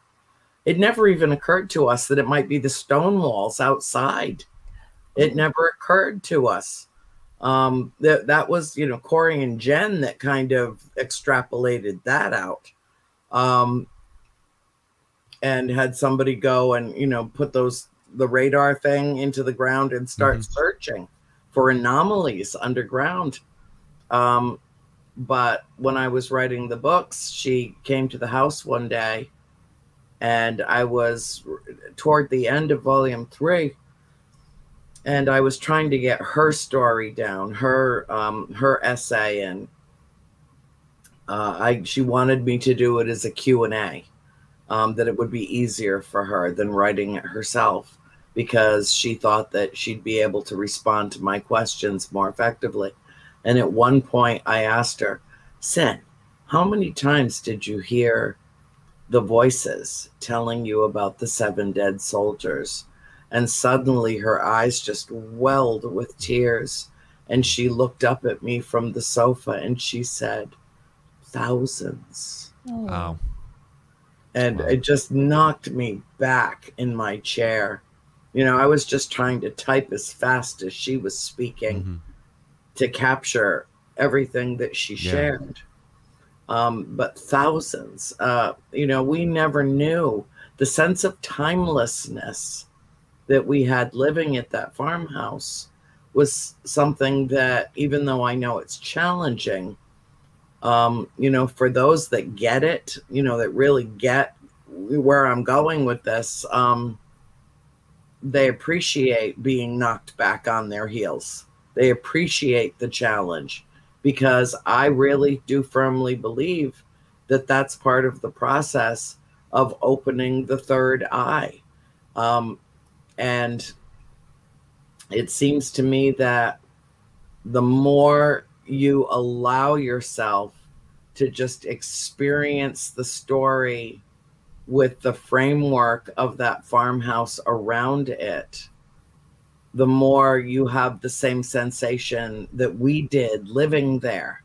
It never even occurred to us that it might be the stone walls outside. It never occurred to us. Um, that that was, you know, Corey and Jen that kind of extrapolated that out. Um, and had somebody go and you know put those the radar thing into the ground and start searching for anomalies underground. Um but when i was writing the books she came to the house one day and i was toward the end of volume 3 and i was trying to get her story down her um her essay and uh, I she wanted me to do it as a Q and A, um, that it would be easier for her than writing it herself because she thought that she'd be able to respond to my questions more effectively. And at one point, I asked her, "Sen, how many times did you hear the voices telling you about the seven dead soldiers?" And suddenly, her eyes just welled with tears, and she looked up at me from the sofa and she said thousands. Oh. And it just knocked me back in my chair. You know, I was just trying to type as fast as she was speaking Mhm. to capture everything that she Yeah. shared. Um, but thousands, uh, you know, we never knew the sense of timelessness that we had living at that farmhouse was something that, even though I know it's challenging, um, you know, for those that get it, you know, that really get where I'm going with this, um, they appreciate being knocked back on their heels. They appreciate the challenge because I really do firmly believe that that's part of the process of opening the third eye. Um, and it seems to me that the more you allow yourself to just experience the story with the framework of that farmhouse around it, the more you have the same sensation that we did living there.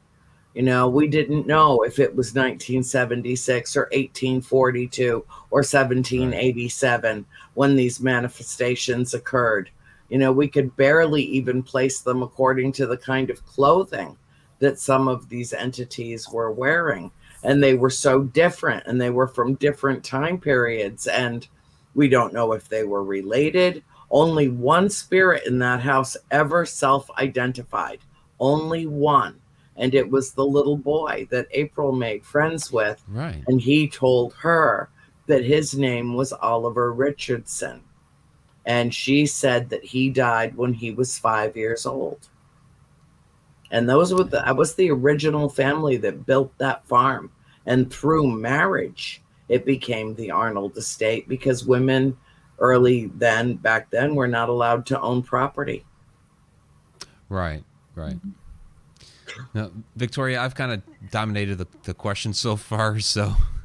You know, we didn't know if it was 1976 or 1842 or 1787 when these manifestations occurred. You know, we could barely even place them according to the kind of clothing that some of these entities were wearing. And they were so different and they were from different time periods. And we don't know if they were related. Only one spirit in that house ever self identified, only one. And it was the little boy that April made friends with. Right. And he told her that his name was Oliver Richardson. And she said that he died when he was five years old. And those were the that was the original family that built that farm. And through marriage, it became the Arnold estate because women early then back then were not allowed to own property. Right. Right. Mm-hmm. Now, Victoria, I've kind of dominated the, the question so far, so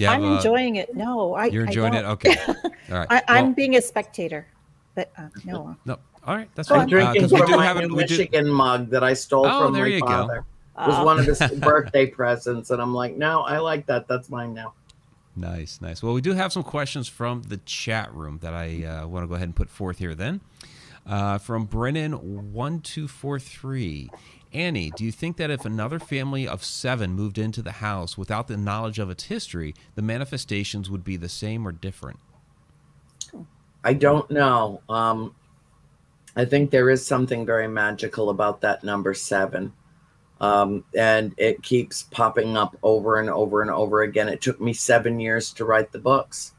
yeah, I'm enjoying it. No, I. You're I enjoying it. don't. Okay. All right. I, I'm Well, being a spectator, but uh, no. no. All right. That's Go fine. I'm on. drinking Uh, 'cause we do my have new it. We do. Michigan mug that I stole Oh, from there my you go. father. It was Uh, one of his birthday presents, and I'm like, no, I like that. That's mine now. Nice, nice. Well, we do have some questions from the chat room that I uh, want to go ahead and put forth here. Then, uh, from Brennan one two four three, Annie, do you think that if another family of seven moved into the house without the knowledge of its history, the manifestations would be the same or different? I don't know. Um, I think there is something very magical about that number seven. Um, and it keeps popping up over and over and over again. It took me seven years to write the books.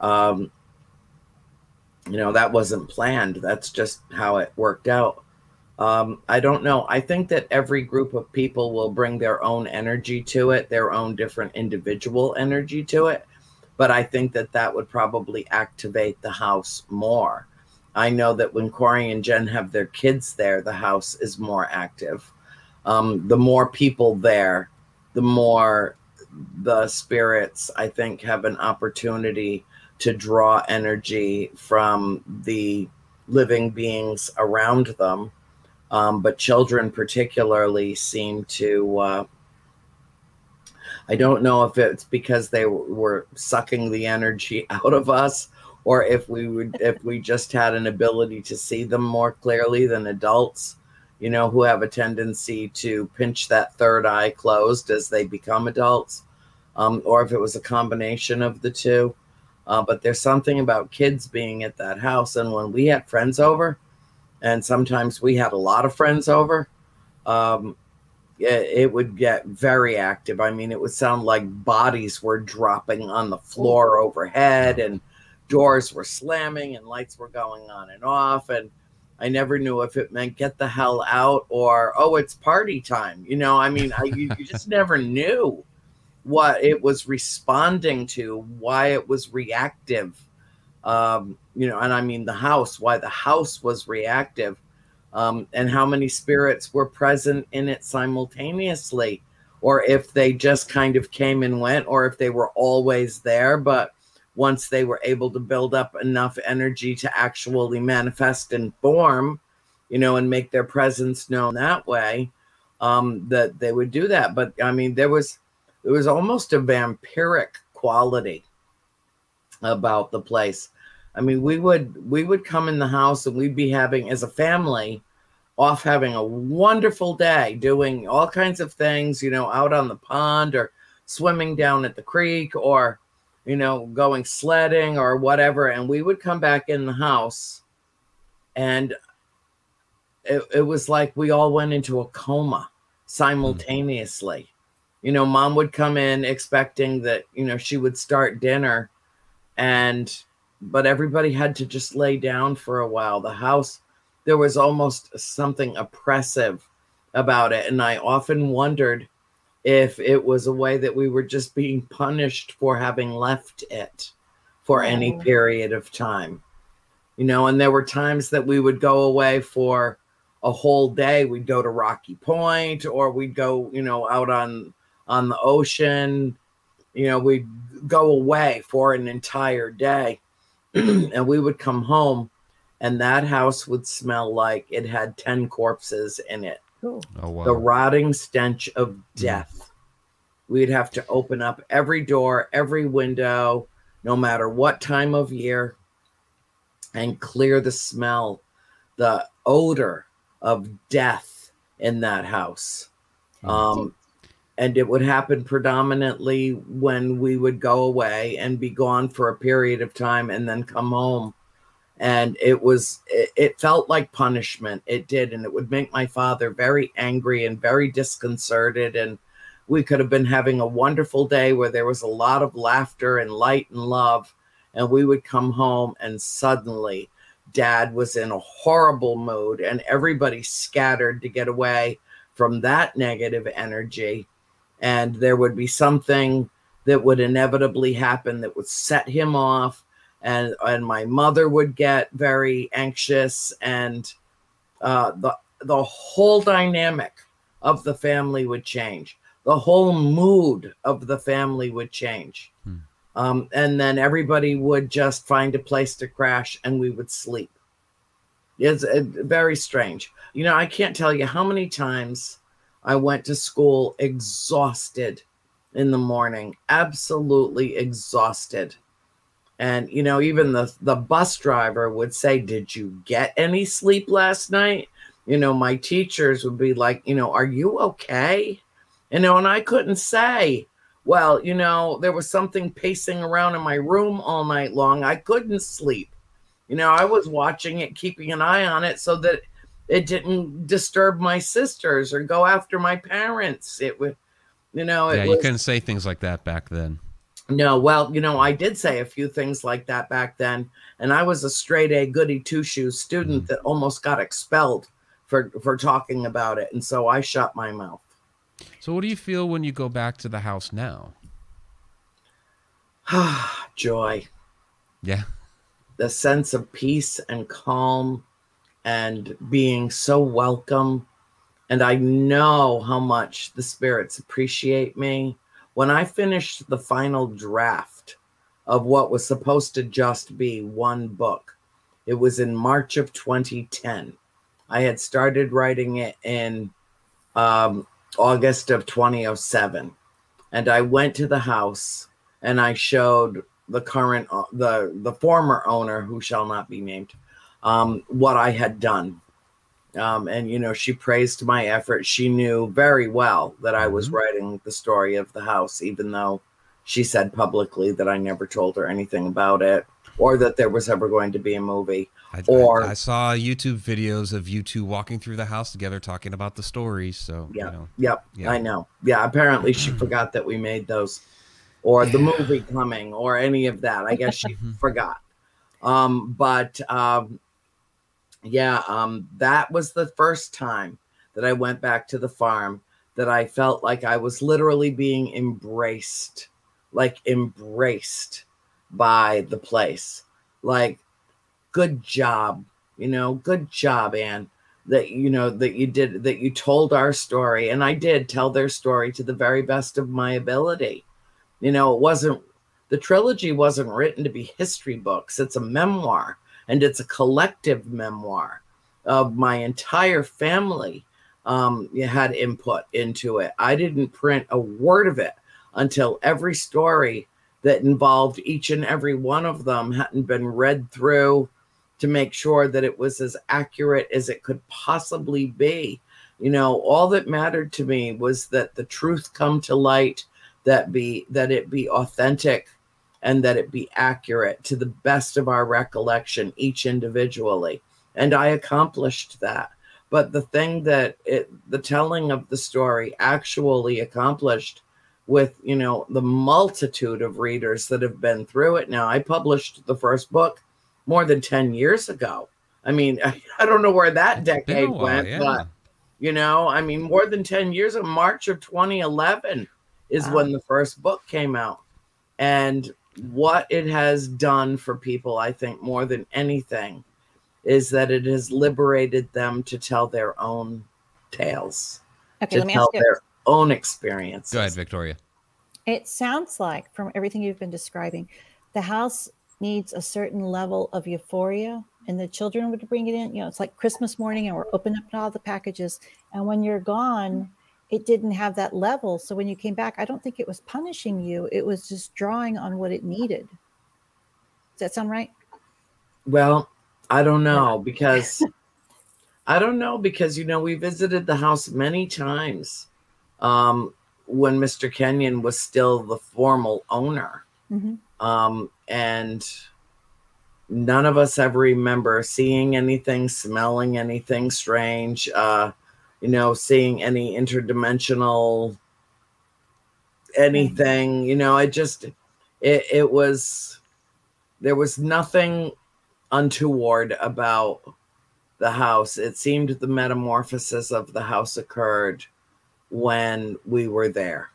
Um, you know, that wasn't planned. That's just how it worked out. Um, I don't know. I think that every group of people will bring their own energy to it, their own different individual energy to it but I think that that would probably activate the house more. I know that when Corey and Jen have their kids there, the house is more active. Um, the more people there, the more the spirits, I think, have an opportunity to draw energy from the living beings around them. Um, but children, particularly, seem to. Uh, I don't know if it's because they were sucking the energy out of us or if we would if we just had an ability to see them more clearly than adults, you know, who have a tendency to pinch that third eye closed as they become adults, um, or if it was a combination of the two. Uh, but there's something about kids being at that house, and when we had friends over, and sometimes we had a lot of friends over, um, it, it would get very active. I mean, it would sound like bodies were dropping on the floor overhead and doors were slamming and lights were going on and off. And I never knew if it meant get the hell out or oh it's party time. You know, I mean, I you, you just never knew what it was responding to, why it was reactive. Um, you know, and I mean the house, why the house was reactive, um, and how many spirits were present in it simultaneously, or if they just kind of came and went, or if they were always there, but once they were able to build up enough energy to actually manifest and form, you know, and make their presence known that way, um, that they would do that. But I mean, there was it was almost a vampiric quality about the place. I mean, we would we would come in the house and we'd be having as a family off having a wonderful day doing all kinds of things, you know, out on the pond or swimming down at the creek or you know, going sledding or whatever. And we would come back in the house and it, it was like we all went into a coma simultaneously. Mm-hmm. You know, mom would come in expecting that, you know, she would start dinner and, but everybody had to just lay down for a while. The house, there was almost something oppressive about it. And I often wondered if it was a way that we were just being punished for having left it for any period of time. You know, and there were times that we would go away for a whole day. We'd go to Rocky Point or we'd go, you know, out on on the ocean. You know, we'd go away for an entire day and we would come home and that house would smell like it had 10 corpses in it. Oh, wow. The rotting stench of death. We'd have to open up every door, every window, no matter what time of year, and clear the smell, the odor of death in that house. Um, and it would happen predominantly when we would go away and be gone for a period of time and then come home. And it was it, it, felt like punishment. It did and it would make my father very angry and very disconcerted. And we could have been having a wonderful day where there was a lot of laughter and light and love and we would come home and suddenly dad was in a horrible mood and everybody scattered to get away from that negative energy and there would be something that would inevitably happen that would set him off and and my mother would get very anxious and uh, the the whole dynamic of the family would change. The whole mood of the family would change. Hmm. um, and then everybody would just find a place to crash and we would sleep. It's uh, very strange. You know i can't tell you how many times i went to school exhausted in the morning absolutely exhausted. And you know even the the bus driver would say did you get any sleep last night? You know my teachers would be like you know are you okay? You know and i couldn't say. Well you know there was something pacing around in my room all night long. I couldn't sleep. You know i was watching it keeping an eye on it so that it didn't disturb my sisters or go after my parents it would you know yeah was, you couldn't say things like that back then no, well, you know, I did say a few things like that back then, and I was a straight A goody two shoes student mm. that almost got expelled for for talking about it, and so I shut my mouth. So, what do you feel when you go back to the house now? Ah, Joy. Yeah. The sense of peace and calm and being so welcome. And I know how much the spirits appreciate me when I finished the final draft of what was supposed to just be one book, it was in March of 2010. I had started writing it in um, August of 2007. And I went to the house and I showed the current, uh, the, the former owner, who shall not be named, um, what I had done um, and you know, she praised my effort. She knew very well that I was mm-hmm. writing the story of the house, even though she said publicly that I never told her anything about it or that there was ever going to be a movie. I, or I, I, saw YouTube videos of you two walking through the house together talking about the story. So yeah, you know, yep, yeah. I know. Yeah, apparently she forgot that we made those, or yeah. the movie coming, or any of that. I guess she forgot. Um, but um, yeah, um, that was the first time that I went back to the farm that I felt like I was literally being embraced, like embraced by the place. Like, good job, you know, good job, Anne, that you know that you did that you told our story, and I did tell their story to the very best of my ability. You know, it wasn't the trilogy wasn't written to be history books; it's a memoir and it's a collective memoir of my entire family um, you had input into it. I didn't print a word of it until every story that involved each and every one of them hadn't been read through to make sure that it was as accurate as it could possibly be. You know, all that mattered to me was that the truth come to light, that be that it be authentic, and that it be accurate to the best of our recollection, each individually. And I accomplished that. But the thing that it, the telling of the story actually accomplished with, you know, the multitude of readers that have been through it now. I published the first book more than 10 years ago. I mean, I, I don't know where that decade while, went, yeah. but you know, I mean, more than 10 years of March of 2011 is wow. when the first book came out. And what it has done for people, I think, more than anything, is that it has liberated them to tell their own tales, okay, let me ask. to tell their own experiences. Go ahead, Victoria. It sounds like, from everything you've been describing, the house needs a certain level of euphoria, and the children would bring it in. You know, it's like Christmas morning, and we're opening up all the packages, and when you're gone it didn't have that level. So when you came back, I don't think it was punishing you. It was just drawing on what it needed. Does that sound right? Well, I don't know because I don't know because you know we visited the house many times um, when Mr. Kenyon was still the formal owner, mm-hmm. um, and none of us ever remember seeing anything, smelling anything strange. Uh, you know, seeing any interdimensional anything, you know, I just it, it was there was nothing untoward about the house. It seemed the metamorphosis of the house occurred when we were there.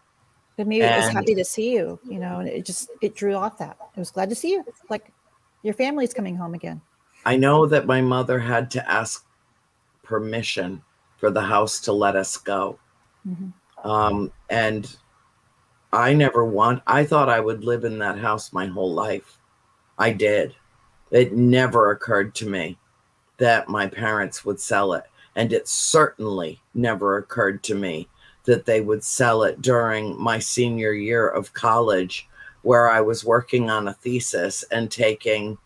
But maybe and, it was happy to see you, you know, and it just it drew off that. It was glad to see you. Like your family's coming home again. I know that my mother had to ask permission for the house to let us go. Mm-hmm. Um, and I never want, I thought I would live in that house my whole life. I did. It never occurred to me that my parents would sell it. And it certainly never occurred to me that they would sell it during my senior year of college, where I was working on a thesis and taking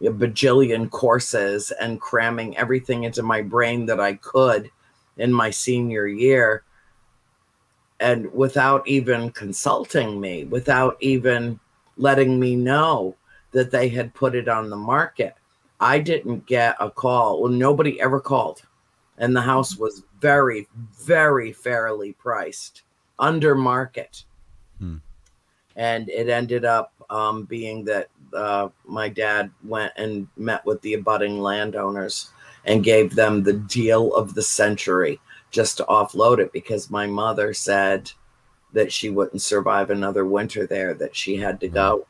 a bajillion courses and cramming everything into my brain that I could in my senior year and without even consulting me, without even letting me know that they had put it on the market. I didn't get a call. Well, nobody ever called. And the house was very, very fairly priced, under market. Hmm. And it ended up um, being that uh, my dad went and met with the abutting landowners and gave them the deal of the century just to offload it because my mother said that she wouldn't survive another winter there, that she had to go.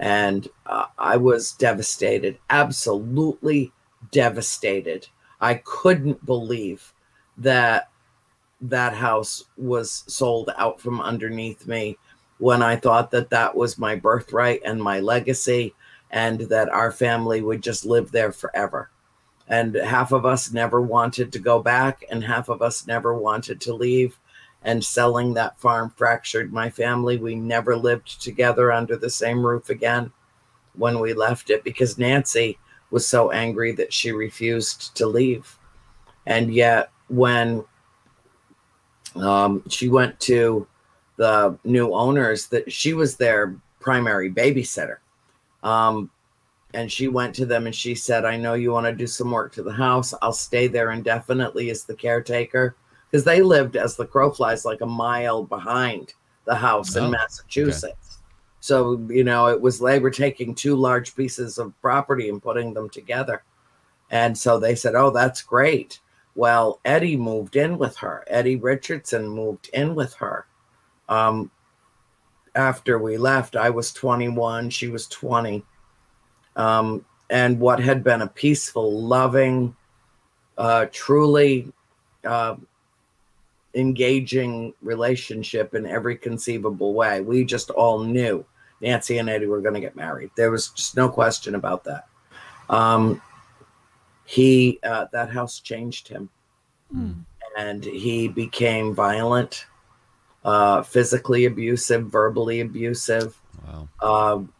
And uh, I was devastated, absolutely devastated. I couldn't believe that that house was sold out from underneath me when I thought that that was my birthright and my legacy and that our family would just live there forever and half of us never wanted to go back and half of us never wanted to leave. And selling that farm fractured my family. We never lived together under the same roof again when we left it because nancy was so angry that she refused to leave. And yet when um, she went to the new owners that she was their primary babysitter. Um, and she went to them and she said, I know you want to do some work to the house. I'll stay there indefinitely as the caretaker. Because they lived, as the crow flies, like a mile behind the house oh, in Massachusetts. Okay. So, you know, it was they were taking two large pieces of property and putting them together. And so they said, Oh, that's great. Well, Eddie moved in with her. Eddie Richardson moved in with her. Um, after we left, I was 21, she was 20. Um, and what had been a peaceful, loving, uh, truly uh, engaging relationship in every conceivable way. We just all knew Nancy and Eddie were going to get married. There was just no question about that. Um, he uh, that house changed him, Hmm. and he became violent, uh, physically abusive, verbally abusive. Wow. Um,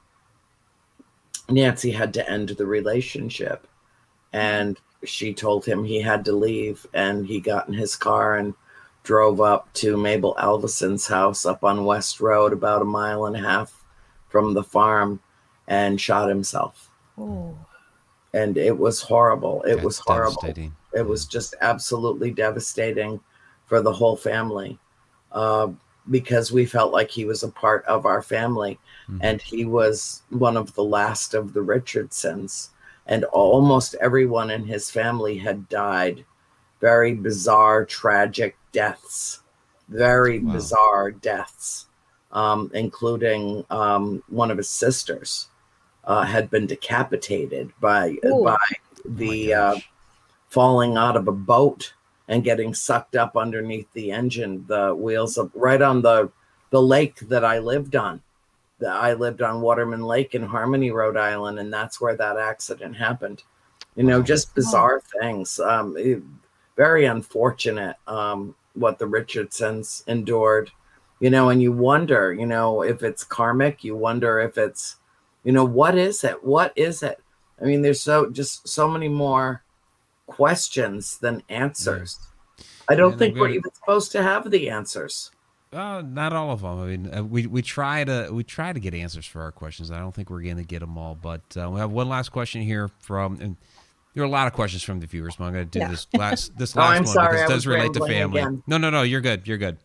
Nancy had to end the relationship, and she told him he had to leave. And he got in his car and drove up to Mabel Alvison's house up on West Road, about a mile and a half from the farm, and shot himself. Oh, And it was horrible. It That's was horrible. devastating. It was just absolutely devastating for the whole family uh, because we felt like he was a part of our family. Mhm. And he was one of the last of the Richardsons. And almost everyone in his family had died. Very bizarre, tragic deaths. Very Wow. bizarre deaths, um, including um, one of his sisters uh, had been decapitated by Ooh. by Oh the uh, falling out of a boat and getting sucked up underneath the engine, the wheels of right on the the lake that I lived on. The, I lived on Waterman Lake in Harmony, Rhode Island, and that's where that accident happened. You know, just bizarre things. Um, it- very unfortunate um, what the Richardsons endured. You know, and you wonder, you know, if it's karmic. You wonder if it's, you know, what is it? What is it? I mean, there's so just so many more questions than answers. I don't And think we're even supposed to have the answers. Uh, not all of them. I mean, uh, we we try to we try to get answers for our questions. I don't think we're going to get them all, but uh, we have one last question here from. And there are a lot of questions from the viewers, but I'm going to do Yeah. this last this Oh, last I'm one sorry, because I it does was relate to family. again. No, no, no. You're good. You're good.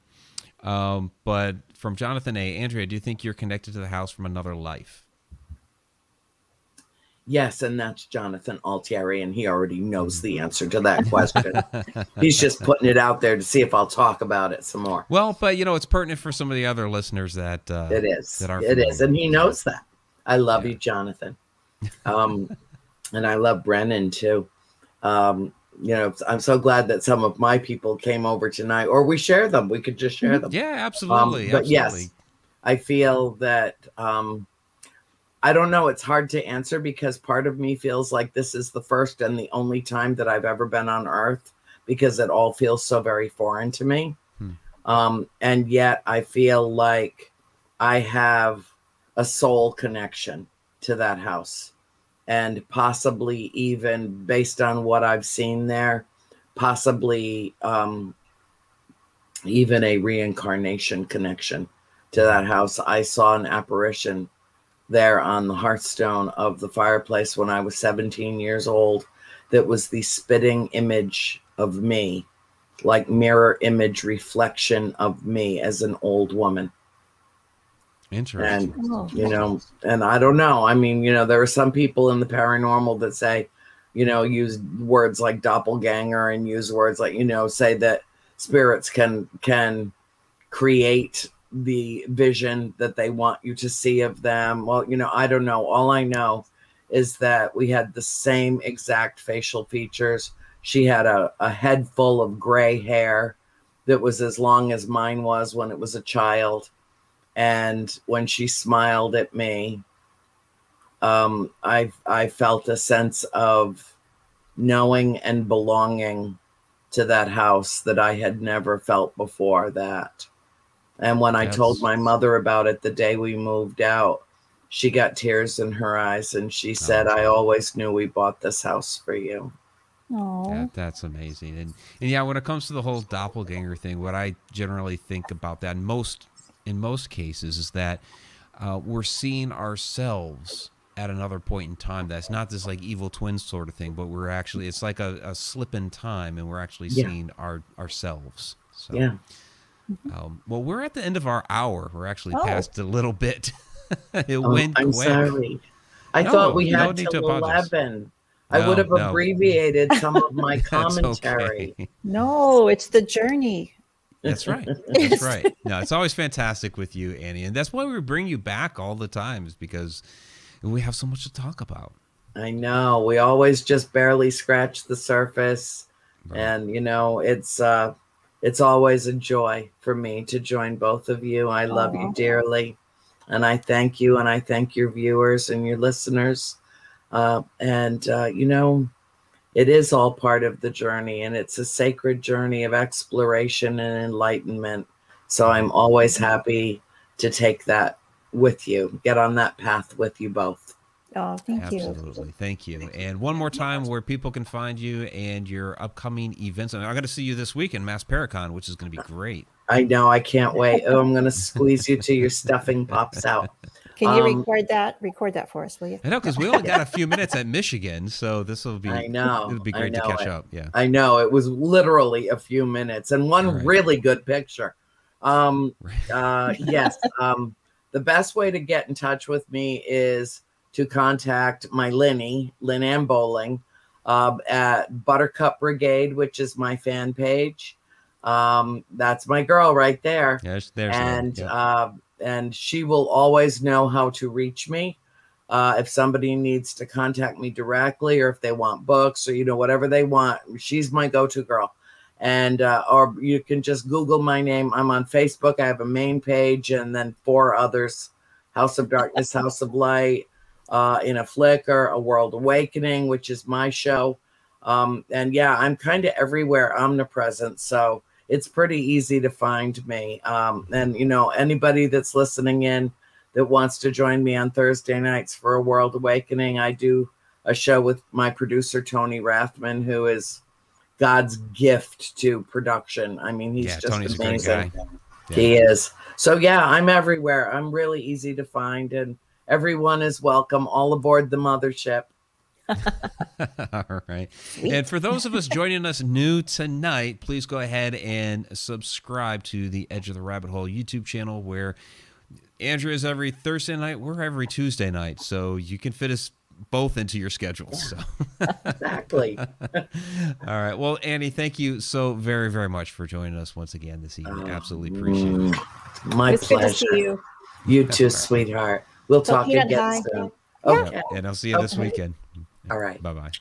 Um, but from Jonathan A. Andrea, do you think you're connected to the house from another life? Yes, and that's Jonathan Altieri, and he already knows the answer to that question. He's just putting it out there to see if I'll talk about it some more. Well, but you know, it's pertinent for some of the other listeners that uh, It is. that are It is, and he knows that. I love Yeah. you, Jonathan. Um, and I love Brennan too. Um, you know, I'm so glad that some of my people came over tonight, or we share them. We could just share them. Yeah, absolutely. Um, but absolutely. yes, I feel that um, I don't know. It's hard to answer because part of me feels like this is the first and the only time that I've ever been on Earth because it all feels so very foreign to me. Hmm. Um, and yet I feel like I have a soul connection to that house. And possibly even based on what I've seen there, possibly um, even a reincarnation connection to that house. I saw an apparition there on the hearthstone of the fireplace when I was 17 years old that was the spitting image of me, like mirror image reflection of me as an old woman. Interesting. And Oh. you know, and I don't know. I mean, you know, there are some people in the paranormal that say, you know, use words like doppelganger and use words like, you know, say that spirits can can create the vision that they want you to see of them. Well, you know, I don't know. All I know is that we had the same exact facial features. She had a, a head full of gray hair that was as long as mine was when it was a child and when she smiled at me um i i felt a sense of knowing and belonging to that house that i had never felt before that and when i told my mother about it the day we moved out she got tears in her eyes and she said i always knew we bought this house for you Oh, That, that's amazing. And and yeah, when it comes to the whole doppelganger thing, what I generally think about that in most in most cases is that uh, we're seeing ourselves at another point in time. That's not this like evil twin sort of thing, but we're actually it's like a, a slip in time, and we're actually Yeah. seeing our ourselves. So, yeah Um, well, we're at the end of our hour. We're actually Oh. past a little bit. it Oh, went i'm quick. sorry i No, thought we no had need to till apologize. 11 I No, would have no. abbreviated some of my commentary. okay. No, it's the journey. That's right. That's right. No, it's always fantastic with you, Annie, and that's why we bring you back all the time, is because we have so much to talk about. I know. We always just barely scratch the surface. Right. And you know, it's uh it's always a joy for me to join both of you. I love you dearly. And I thank you and I thank your viewers and your listeners. Uh and uh you know, it is all part of the journey and it's a sacred journey of exploration and enlightenment. So I'm always happy to take that with you, get on that path with you both. Oh, thank you. Absolutely. Thank you. And one more time where people can find you and your upcoming events. And I'm going to see you this week in Mass Paracon, which is going to be great. I know, I can't wait. Oh, I'm gonna squeeze you till your stuffing pops out. Can you Um, record that? Record that for us, will you? I know because we only got a few minutes at Michigan, so this will be. I know, It'll be I great to catch it. up. Yeah. I know it was literally a few minutes and one All right. really good picture. Um, Right. uh, yes. Um, the best way to get in touch with me is to contact my Linny, Lynn Ann Bowling, uh, at Buttercup Brigade, which is my fan page. Um, that's my girl right there. There's, there's and yeah. uh, and she will always know how to reach me uh, if somebody needs to contact me directly or if they want books or you know whatever they want she's my go-to girl and uh, or you can just google my name i'm on facebook i have a main page and then four others house of darkness house of light uh, in a flicker a world awakening which is my show um, and yeah i'm kind of everywhere omnipresent so it's pretty easy to find me. Um, and you know, anybody that's listening in that wants to join me on Thursday nights for a World Awakening, I do a show with my producer Tony Rathman, who is God's gift to production. I mean, he's yeah, just Tony's amazing. guy. Yeah. He is. So yeah, I'm everywhere. I'm really easy to find, and everyone is welcome. All aboard the mothership. All right. And for those of us joining us new tonight, please go ahead and subscribe to the Edge of the Rabbit Hole YouTube channel where Andrew is every Thursday night. We're every Tuesday night. So you can fit us both into your schedules. So. Exactly. All right. Well, Annie, thank you so very, very much for joining us once again this evening. Absolutely appreciate it. My it's good to pleasure. see you. You too, sweetheart. We'll Tell talk again hi. soon. Yeah. Okay. And I'll see you this weekend. All right. Bye bye.